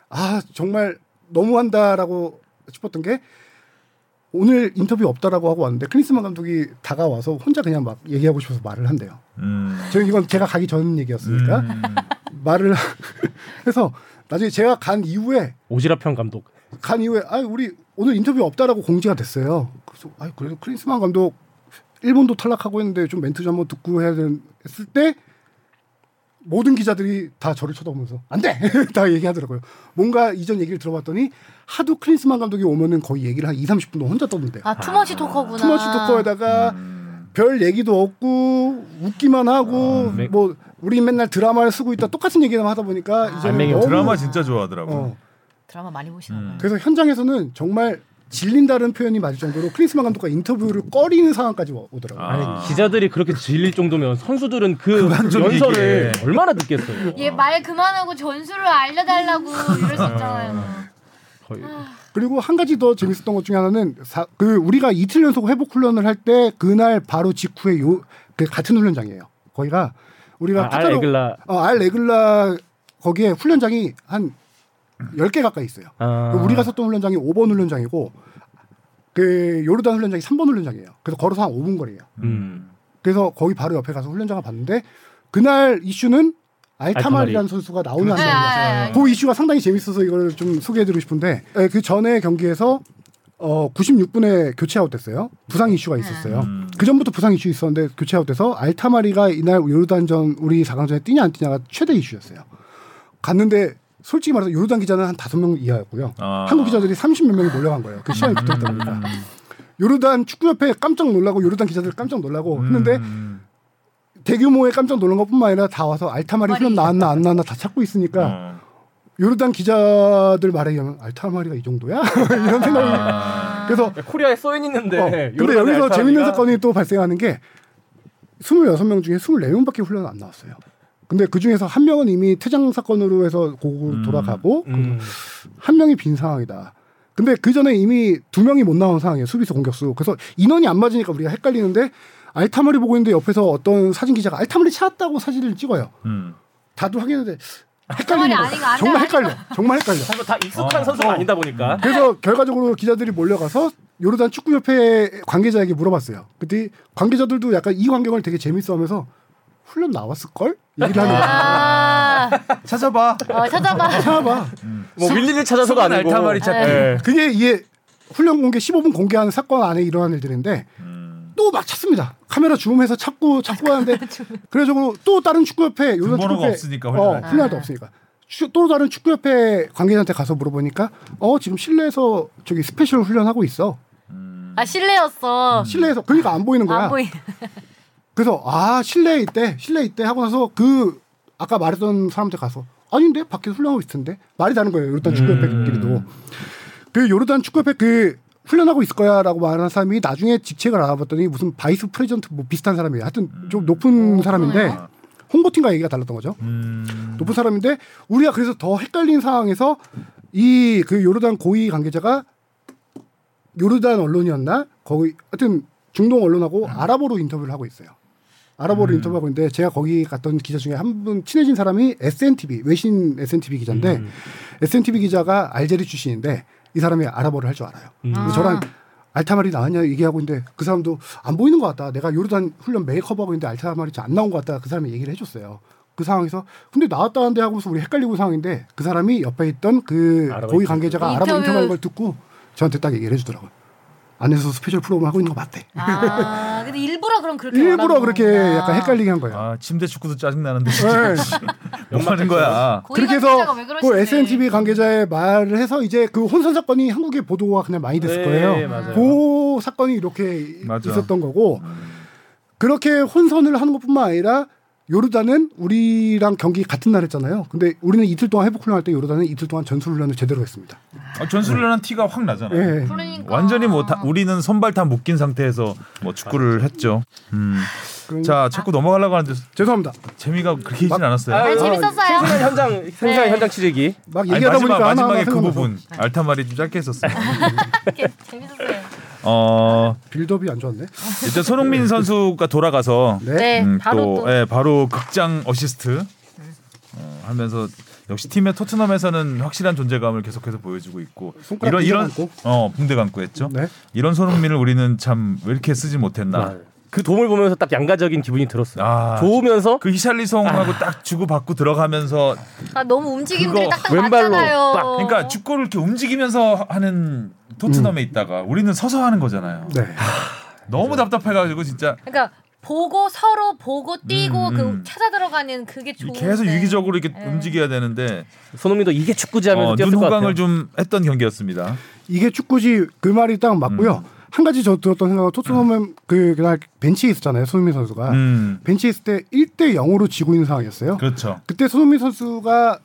아 정말 너무한다라고 싶었던 게 오늘 인터뷰 없다라고 하고 왔는데 클린스만 감독이 다가와서 혼자 그냥 막 얘기하고 싶어서 말을 한대요. 음. 저는 이건 제가 가기 전 얘기였으니까 음. 말을 해서 나중에 제가 간 이후에 오지랖형 감독. 간 이후에 아 우리 오늘 인터뷰 없다라고 공지가 됐어요. 그래서 아 그래도 클린스만 감독 일본도 탈락하고 했는데 좀 멘트 좀 한번 듣고 해야 되는 했을 때 모든 기자들이 다 저를 쳐다보면서 안 돼 다 얘기하더라고요. 뭔가 이전 얘기를 들어봤더니 하도 클린스만 감독이 오면은 거의 얘기를 한 2, 30분 혼자 떠든대요. 아 too much talker구나. too much talker에다가 음. 별 얘기도 없고 웃기만 하고 아, 네. 뭐 우리 맨날 드라마를 쓰고 있다 똑같은 얘기만 하다 보니까 이제 알맹이 너무 드라마 진짜 좋아하더라고. 어, 드라마 많이 보시나 봐요. 음. 그래서 현장에서는 정말 질린다는 표현이 맞을 정도로 크리스만 감독과 인터뷰를 꺼리는 상황까지 오- 오더라고요. 아. 아니 기자들이 그렇게 질릴 정도면 선수들은 그 연설을 얘기해. 얼마나 듣겠어요. 얘 말 그만하고 전술을 알려달라고 이럴 수 있잖아요. 거의 그리고 한 가지 더 재밌었던 것 중에 하나는 사- 그 우리가 이틀 연속 회복 훈련을 할 때 그날 바로 직후에 요 그 같은 훈련장이에요. 거기가 우리가 아, 알 에글라 어, 알 레글라 거기에 훈련장이 한 10개 가까이 있어요. 아. 우리가 썼던 훈련장이 5번 훈련장이고 그 요르단 훈련장이 3번 훈련장이에요. 그래서 걸어서 한 5분 거리예요. 음. 그래서 거기 바로 옆에 가서 훈련장을 봤는데 그날 이슈는 알타말이라는 선수가 나오는 안 아. 그 이슈가 상당히 재밌어서 이걸 좀 소개해드리고 싶은데 예, 그 전에 경기에서 어 96분에 교체 아웃됐어요. 부상 이슈가 있었어요. 음. 그 전부터 부상 이슈 있었는데 교체 아웃돼서 알타마리가 이날 요르단전 우리 4강전에 뛰냐 안 뛰냐가 최대 이슈였어요. 갔는데 솔직히 말해서 요르단 기자는 한 다섯 명 이하였고요. 아. 한국 기자들이 30몇 명이 몰려간 거예요. 그 시간이 붙었다 보니까. 음. 요르단 축구협회 깜짝 놀라고 요르단 기자들 깜짝 놀라고 했는데 음. 대규모의 깜짝 놀란 것뿐만 아니라 다 와서 알타마리 훈련 나왔나 안 나왔나 다 찾고 있으니까 어. 요르단 기자들 말에 의하면 알타마리가 이 정도야 이런 생각이 아. 그래서 코리아에 써인 있는데. 어, 근데 여기서 재밌는 사건이 또 발생하는 게 26명 중에 24명밖에 훈련 안 나왔어요. 근데 그 중에서 한 명은 이미 퇴장 사건으로 해서 고국으로 음. 돌아가고 음. 한 명이 빈 상황이다. 근데 그 전에 이미 두 명이 못 나온 상황이에요. 수비수 공격수. 그래서 인원이 안 맞으니까 우리가 헷갈리는데 알타마리 보고 있는데 옆에서 어떤 사진 기자가 알타마리 찾았다고 사진을 찍어요. 음. 다들 확인했는데 헷갈리는. 아니고 정말. 헷갈려. 정말 헷갈려. 다 익숙한 어. 선수가 어. 아니다 보니까. 그래서 결과적으로 기자들이 몰려가서 요르단 축구협회 관계자에게 물어봤어요. 그때 관계자들도 약간 이 광경을 되게 재밌어하면서 훈련 나왔을 걸 얘기를 하는 거야. 아, 찾아봐. 어, 찾아봐. 찾아봐. 뭐 밀리를 찾아서가 수건 아니고. 알타마리 찾기. 예. 그게 이게 훈련 공개 15분 공개하는 사건 안에 일어난 일들인데 음. 또막 찾습니다. 카메라 줌해서 찾고 찾고 하는데 그래가지고 또 다른 축구협회 등번호가 축구협회 없으니까 어. 훈련할 때 없으니까 추- 또 다른 축구협회 관계자한테 가서 물어보니까 어 지금 실내에서 저기 special 훈련하고 있어. 음. 아 실내였어. 실내에서 그러니까 안 보이는 거야. 안 보이. 그래서 아 실내에 있대 실내에 있대 하고 나서 그 아까 말했던 사람한테 가서 아닌데? 밖에서 훈련하고 있을 텐데? 말이 다른 거예요 요르단 축구협회끼리도. 그 요르단 축구협회 그 훈련하고 있을 거야라고 말하는 사람이 나중에 직책을 알아봤더니 무슨 vice president 뭐 비슷한 사람이에요. 하여튼 좀 높은 사람인데 그러네요. 홍보팀과 얘기가 달랐던 거죠. 음. 높은 사람인데 우리가 그래서 더 헷갈린 상황에서 이 그 요르단 고위 관계자가 요르단 언론이었나? 거기 하여튼 중동 언론하고 아랍어로 인터뷰를 하고 있어요. 아랍어로 인터뷰하고 있는데 제가 거기 갔던 기자 중에 한 분 친해진 사람이 SNTV 외신 SNTV 기자인데 음. SNTV 기자가 알제리 출신인데 이 사람이 아랍어를 할 줄 알아요. 음. 저랑 알타말이 나왔냐 얘기하고 있는데 그 사람도 안 보이는 것 같다. 내가 요르단 훈련 커버하고 있는데 알타말이 잘안 나온 것 같다. 그 사람이 얘기를 해줬어요. 그 상황에서 근데 나왔다는데 하고서 우리 헷갈리고 상황인데 그 사람이 옆에 있던 그 고위. 관계자가 아랍 인터뷰. 인터뷰하는 걸 듣고 저한테 딱 얘기를 해주더라고요. 안에서 special 프로그램 하고 있는 거 맞대. 아, 근데 일부러 그럼 그렇게 일부러 말하는 그렇게 거구나. 약간 헷갈리게 한 거예요. 아 침대 축구도 짜증 나는데 네. 뭐 하는 거야? 그렇게 해서 왜 그. SNTV 관계자의 말을 해서 이제 그 혼선 사건이 한국에 보도가 그냥 많이 됐을 네, 거예요. 맞아요. 그 사건이 이렇게 맞아. 있었던 거고 그렇게 혼선을 하는 것뿐만 아니라 요르단은 우리랑 경기 같은 날 했잖아요. 근데 우리는 이틀 동안 회복 훈련할 때 요르단은 이틀 동안 전술 훈련을 제대로 했습니다. 아, 전술련한 티가 확 나잖아요. 예. 그러니까. 완전히 뭐 다, 우리는 선발 다 묶인 상태에서 뭐 축구를 했죠. 음. 그럼- 자, 자꾸 넘어가려고 하는데 죄송합니다. 재미가 그렇게 있진 않았어요. 아, 재밌었어요. 생생한 현장 생생한 네. 현장 취재기. 막 얘기하다 마지막 보니까 마지막에 하나 그 부분 알타말이 좀 짧게 했었어요. 재밌었어요. 어, build-up이 안 좋았네. 일단 손흥민 선수가 돌아가서 네. 네, 음, 바로 또. 예, 바로 극장 어시스트 어, 하면서 역시 팀의 토트넘에서는 확실한 존재감을 계속해서 보여주고 있고 손가락 이런 붕대 이런 감고. 어 붕대 감고 했죠. 네. 이런 손흥민을 우리는 참 왜 이렇게 쓰지 못했나. 그 도움을 보면서 딱 양가적인 기분이 들었어요. 아, 좋으면서 그 히샬리송하고 딱 주고 받고 들어가면서 아, 너무 움직임들이 딱딱 왼발로 맞잖아요. 딱, 그러니까 축구를 이렇게 움직이면서 하는 토트넘에 있다가 우리는 서서 하는 거잖아요. 네. 너무 답답해가지고 진짜 그러니까 보고 서로 보고 뛰고 음, 그 음. 찾아 들어가는 그게 좋은. 계속 유기적으로 이렇게 네. 움직여야 되는데 손흥민도 이게 축구지 하면서 어, 뛰었을 것 같아요. 눈호강을 좀 했던 경기였습니다. 이게 축구지 그 말이 딱 맞고요. 음. 한 가지 저 들었던 생각은 토트넘은 그 그날 벤치에 있었잖아요. 손흥민 선수가 음, 벤치에 있을 때 1대 0으로 지고 있는 상황이었어요. 그렇죠. 그때 손흥민 선수가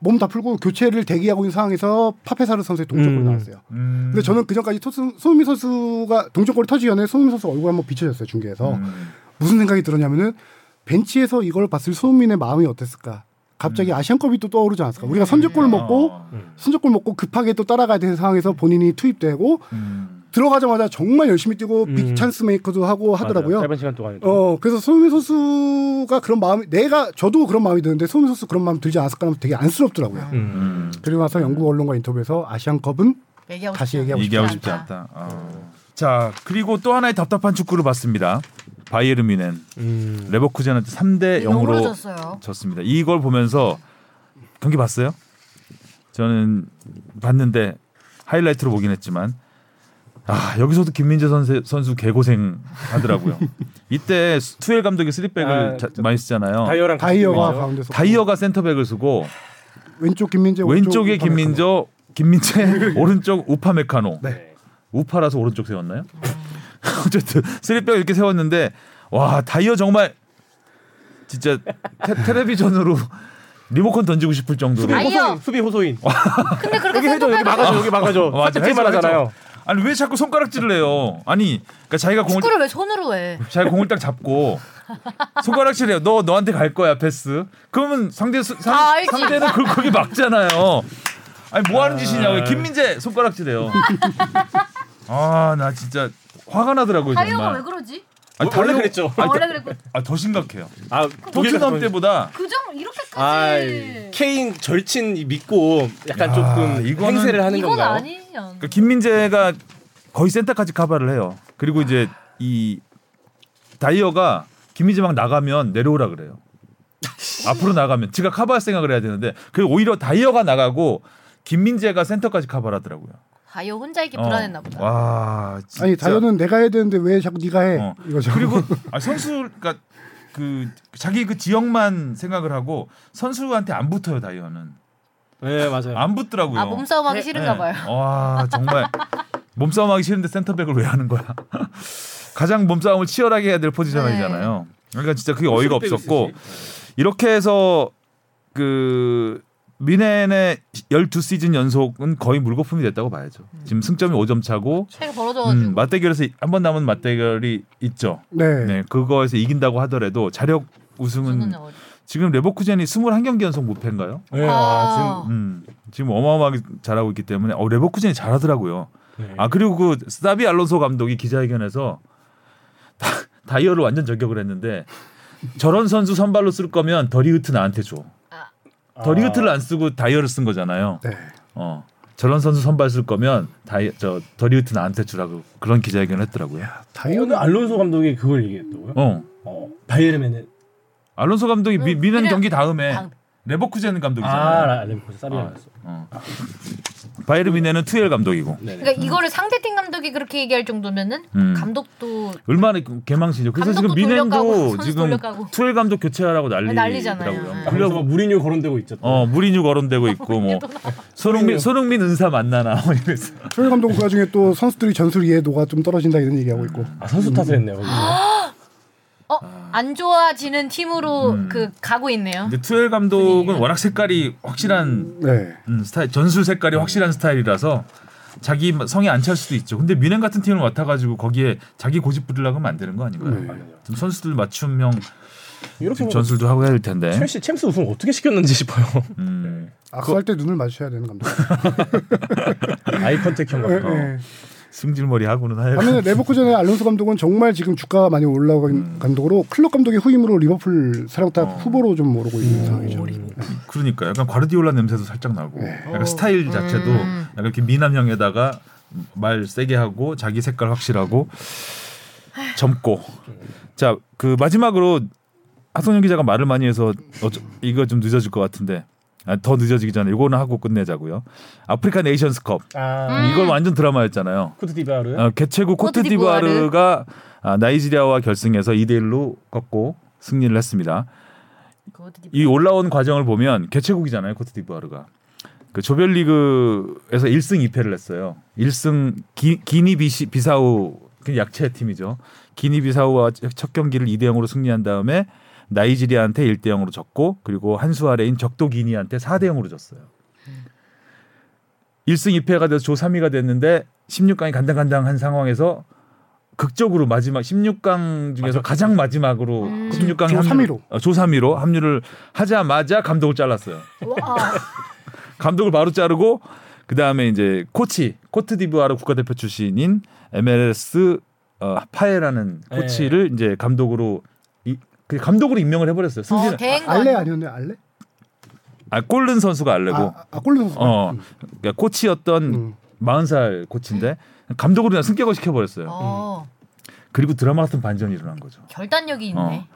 몸 다 풀고 교체를 대기하고 있는 상황에서 파페사르 선수의 동점골이 음. 나왔어요. 음, 근데 저는 그 전까지 토스, 손흥민 선수가 동점골이 터지기 전에 손흥민 선수 얼굴 한번 비춰졌어요 중계에서 음, 무슨 생각이 들었냐면은 벤치에서 이걸 봤을 손흥민의 마음이 어땠을까? 갑자기 아시안컵이 또 떠오르지 않았을까? 우리가 선제골 먹고 어, 선제골 먹고 급하게 또 따라가야 되는 상황에서 본인이 투입되고 음, 들어가자마자 정말 열심히 뛰고 big 음. 찬스 메이커도 하고 하더라고요. 맞아요. 짧은 시간 동안에. 어 그래서 손흥민 선수가 그런 마음이 내가 저도 그런 마음이 드는데 손흥민 선수 그런 마음 들지 않았을까 하면 되게 안쓰럽더라고요. 음. 음. 그리고 나서 영국 언론과 인터뷰에서 아시안컵은 얘기하고 다시 얘기하고 얘기하고 싶지 않다. 않다. 어. 자 그리고 또 하나의 답답한 축구를 봤습니다. 바이에른 뮌헨 음. 레버쿠젠한테 3대 0으로 영으로 졌어요. 졌습니다. 이걸 보면서 경기 봤어요? 저는 봤는데 하이라이트로 보긴 했지만 아 여기서도 김민재 선수, 선수 개고생 하더라고요. 이때 투엘 감독이 쓰리백을 아, 자- 저- 많이 쓰잖아요. 다이어랑 다이어가. 가운데서 다이어가 센터백을 쓰고 왼쪽 김민재 왼쪽에 김민재, 김민재, 오른쪽 우파메카노. 네. 우파라서 오른쪽 세웠나요? 어쨌든 three back 이렇게 세웠는데 와 다이어 정말 진짜 테, 텔레비전으로 리모컨 던지고 싶을 정도로 수비. 호소인, 수비 호소인. 근데 그렇게 여기 해줘, 여기 막아줘, 여기 막아줘. 어, 맞아, 살짝 해줘, 하잖아요. 아니 왜 자꾸 손가락질을 해요? 아니 그러니까 자기가 공을 축구를 왜 손으로 해? 자기가 공을 딱 잡고 손가락질 해요. 너 너한테 갈 거야 패스. 그러면 상대 수, 다 상, 알지. 상대는 그 거기 막잖아요. 아니 뭐 하는 짓이냐고 김민재 손가락질해요. 아 나 진짜 화가 나더라고요 다이어가 왜 정말. 그러지? 아니, 원래 다이어- 그랬죠. 아, 원래 그랬고 아 더 심각해요. 아, 토트넘 때보다 그정 이렇게까지 아, 케인 절친 믿고 약간 야, 조금 이거는- 행세를 하는 이건 건가요? 아니냐. 그러니까 김민재가 거의 센터까지 커버를 해요. 그리고 이제 이 다이어가 김민재 막 나가면 내려오라 그래요. 앞으로 나가면 지가 커버할 생각을 해야 되는데 그 오히려 다이어가 나가고 김민재가 센터까지 커버를 하더라고요. 다이어 혼자 있기 어. 불안했나 보다. 와, 진짜. 아니 다이어는 내가 해야 되는데 왜 자꾸 네가 해? 어. 이거죠. 그리고 아, 선수 그러니까 그 자기 그 지역만 생각을 하고 선수한테 안 붙어요 다이어는 네, 맞아요. 안 붙더라고요. 아 몸싸움하기 네, 싫은가 네. 봐요. 와 정말 몸싸움하기 싫은데 센터백을 왜 하는 거야? 가장 몸싸움을 치열하게 해야 될 포지션 네. 아니잖아요. 그러니까 진짜 그게 어이가 없었고. 이렇게 해서 그 미넨의 12시즌 연속은 거의 물거품이 됐다고 봐야죠. 지금 승점이 5점 차고. 음, 맞대결에서 한 번 남은 맞대결이 있죠. 네. 네, 그거에서 이긴다고 하더라도 자력 우승은 지금 레버쿠젠이 21경기 연속 무패인가요? 네, 아. 아, 음, 지금 어마어마하게 잘하고 있기 때문에 어, 레버쿠젠이 잘하더라고요. 지금 네. 아 그리고 그 사비 알론소 감독이 기자회견에서 다, 다이어를 완전 저격을 했는데 저런 선수 선발로 쓸 거면 더리흐트 나한테 줘. 아. 더리흐트를 안 쓰고 다이어를 쓴 거잖아요. 네. 어 저런 선수 선발 쓸 거면 다이 저 더리흐트 나한테 주라고 그런 기자회견을 했더라고요. 다이어 오늘 알론소 감독이 그걸 얘기했다고요? 어. 어, 바이에른은 알론소 감독이 미, 응, 미는 그냥 경기 다음에 다음. 레버쿠젠 감독이잖아요. 아, 레버쿠젠 사비아였어. 어. 바이에른 미네는 투엘 감독이고. 네. 그러니까 이거를 상대팀 감독이 그렇게 얘기할 정도면은 음. 감독도 얼마나 개망신이죠. 그래서 지금 감독도 돌려가고 미넨도 선수 지금 돌려가고. 투엘 감독 교체하라고 난리더라고요. 난리잖아요. 네. 그래서 그리고 막 무리뉴 거론되고 있죠. 또. 어 무리뉴 거론되고 있고 뭐 손흥민 손흥민 은사 만나나 뭐 이래서 조엘 감독 그 와중에 또 선수들이 전술 이해도가 좀 떨어진다 이런 얘기하고 있고 아 선수 탓을 했네요. 거기서. 더 안 좋아지는 팀으로 음. 그 가고 있네요. 근데 투헬 감독은. 워낙 색깔이 확실한 네. 음, 스타일 전술 색깔이 확실한 스타일이라서 자기 성에 안 찰 수도 있죠. 근데 뮌헨 같은 팀을 맡아가지고 거기에 자기 고집 부리려고 하면 안 되는 거 아닌가요? 네. 좀 선수들 맞춤형 이렇게 전술도 하고 해야 될 텐데. 첼시 챔스 우승 어떻게 시켰는지 싶어요. 음, 악수할 때 눈을 마주쳐야 되는 감독. eye contact형 네. 네. 승질머리 하고는 하여. 반면에 레버쿠젠의 알론소 감독은 정말 지금 주가가 많이 올라간 감독으로 클럽 감독의 후임으로 리버풀 사령탑 어. 후보로 좀 오르고 있는 상황이죠. 그러니까 약간 과르디올라 냄새도 살짝 나고 네. 약간 스타일 자체도 음. 약간 이렇게 미남형에다가 말 세게 하고 자기 색깔 확실하고 젊고 자 그 마지막으로 하성영 기자가 말을 많이 해서 어쩌, 이거 좀 늦어질 것 같은데 아, 더 늦어지기 전에 이거는 하고 끝내자고요 아프리카 네이션스컵 아 음. 이건 완전 드라마였잖아요 코트 디바르. 어, 개최국 코트디부아르. 코트디부아르가 아, 나이지리아와 결승에서 2대 1로 꺾고 승리를 했습니다. 이 올라온 과정을 보면 개최국이잖아요 코트디부아르가 그 조별리그에서 1승 2패를 했어요. 1승 기, 기니 비시, 비사우 그 약체 팀이죠. 기니 비사우와 첫 경기를 2대 0으로 승리한 다음에 나이지리아한테 1대 0으로 졌고 그리고 한수 아래인 적도 기니한테 4대 0으로 졌어요. 1승 2패가 돼서 조 3위가 됐는데 16강이 간당간당한 상황에서 극적으로 마지막 16강 중에서 맞아. 가장 마지막으로 음. 16강 조 3위로. 어, 조 3위로 합류를 하자마자 감독을 잘랐어요. 와, 감독을 바로 자르고 그 다음에 이제 코치 코트디부아르 국가대표 출신인 MLS 어, 파에라는 네. 코치를 이제 감독으로 이, 그 감독으로 임명을 해버렸어요. 승진 어, 대행 알레 아니었네 알레? 아 꼴른 선수가 알레고 아, 아 골른 선수. 어 그러니까 코치였던 음. 40살 코치인데 감독으로 그냥 승격을 시켜버렸어요. 어, 그리고 드라마 같은 반전이 일어난 거죠. 결단력이 있네.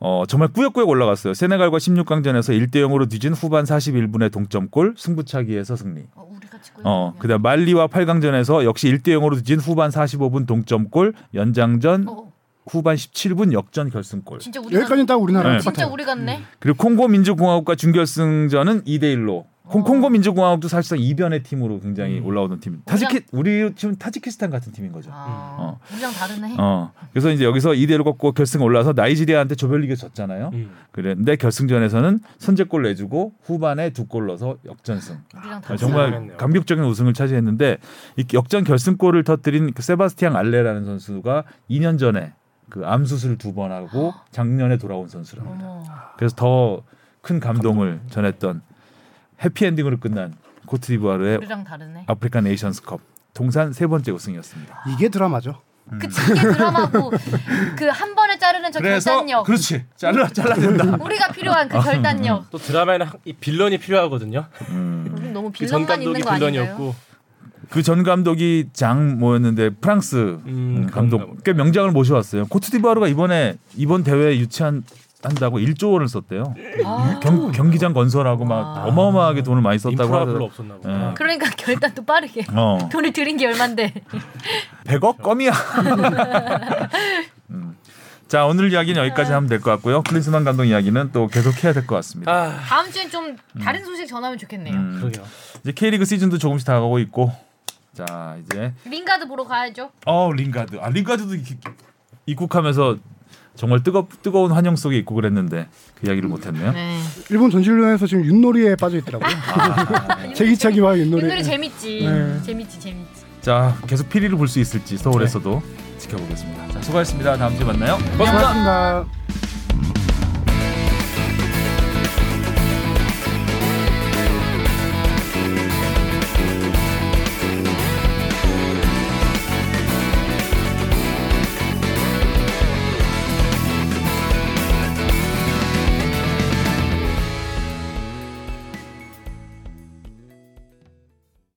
어, 정말 꾸역꾸역 올라갔어요. 세네갈과 16강전에서 1대 0으로 뒤진 후반 41분의 동점골 승부차기에서 승리. 어, 어, 그다음 말리와 8강전에서 역시 1대 0으로 뒤진 후반 45분 동점골, 연장전 어, 후반 17분 역전 결승골. 진짜 우리 여기까지는 딱 우리나라 네. 진짜. 우리 같네. 그리고 콩고 민주공화국과 준결승전은 2대 1로. 콩, 어. 콩고 민주공화국도 사실상 이변의 팀으로 굉장히 음. 올라오는 팀. 타지키 우리 지금 타지키스탄 같은 팀인 거죠. 아, 어. 우리랑 다르네. 어. 그래서 이제 여기서 2대 1로 꺾고 결승 올라서 나이지리아한테 조별리그 졌잖아요. 음. 그랬는데 결승전에서는 선제골 내주고 후반에 두 골 넣어서 역전승. 우리랑 아, 다르네. 정말 잘했네요. 감격적인 우승을 차지했는데 이 역전 결승골을 터뜨린 그 세바스티앙 알레라는 선수가 2년 전에 그 암 수술 두 번 하고 작년에 돌아온 선수랍니다. 그래서 더 큰 감동을 전했던 해피엔딩으로 끝난 코트디부아르의. 아프리카 네이션스컵 통산 세 번째 우승이었습니다. 이게 드라마죠. 그치 이게 드라마고 그 한 번에 자르는 저 결단력. 그렇지 잘라 잘라 된다. 우리가 필요한 그 결단력. 또 드라마에는 한- 이 빌런이 필요하거든요. 음. 너무 그전 빌런만 있는 감독이 거 아닌가요? 그 전 감독이 장 뭐였는데 프랑스 음, 감독 꽤 명장을 모셔왔어요. 코트디부아르가 이번에 이번 대회에 유치한 한다고 1조 원을 썼대요. 아, 경, 경기장 건설하고 막 와. 어마어마하게 돈을 많이 썼다고 하더라고요. 보다. 예. 그러니까 결단도 빠르게. 어. 돈을 들인 게 얼만데. 100억 껌이야. 음. 자 오늘 이야기는 여기까지 하면 될 것 같고요. 클린스만 감독 이야기는 또 계속 해야 될 것 같습니다. 아, 다음 주엔 좀 다른 소식 전하면 좋겠네요. 음. 그러게요. 이제 K리그 시즌도 조금씩 다가오고 있고 자 이제 링가드 보러 가야죠. 어 링가드 아 링가드도 이- 입국하면서 정말 뜨거 뜨거운 환영 속에 입국을 했는데 그 이야기를 못했네요. 네. 일본 전지훈련에서 지금 윷놀이에 빠져 있더라고요. 제기차기와 윷놀이. 윷놀이 재밌지. 네. 재밌지 재밌지. 자 계속 피리를 볼 수 있을지 서울에서도 지켜보겠습니다. 자 수고하셨습니다. 다음 주에 만나요. 고맙습니다.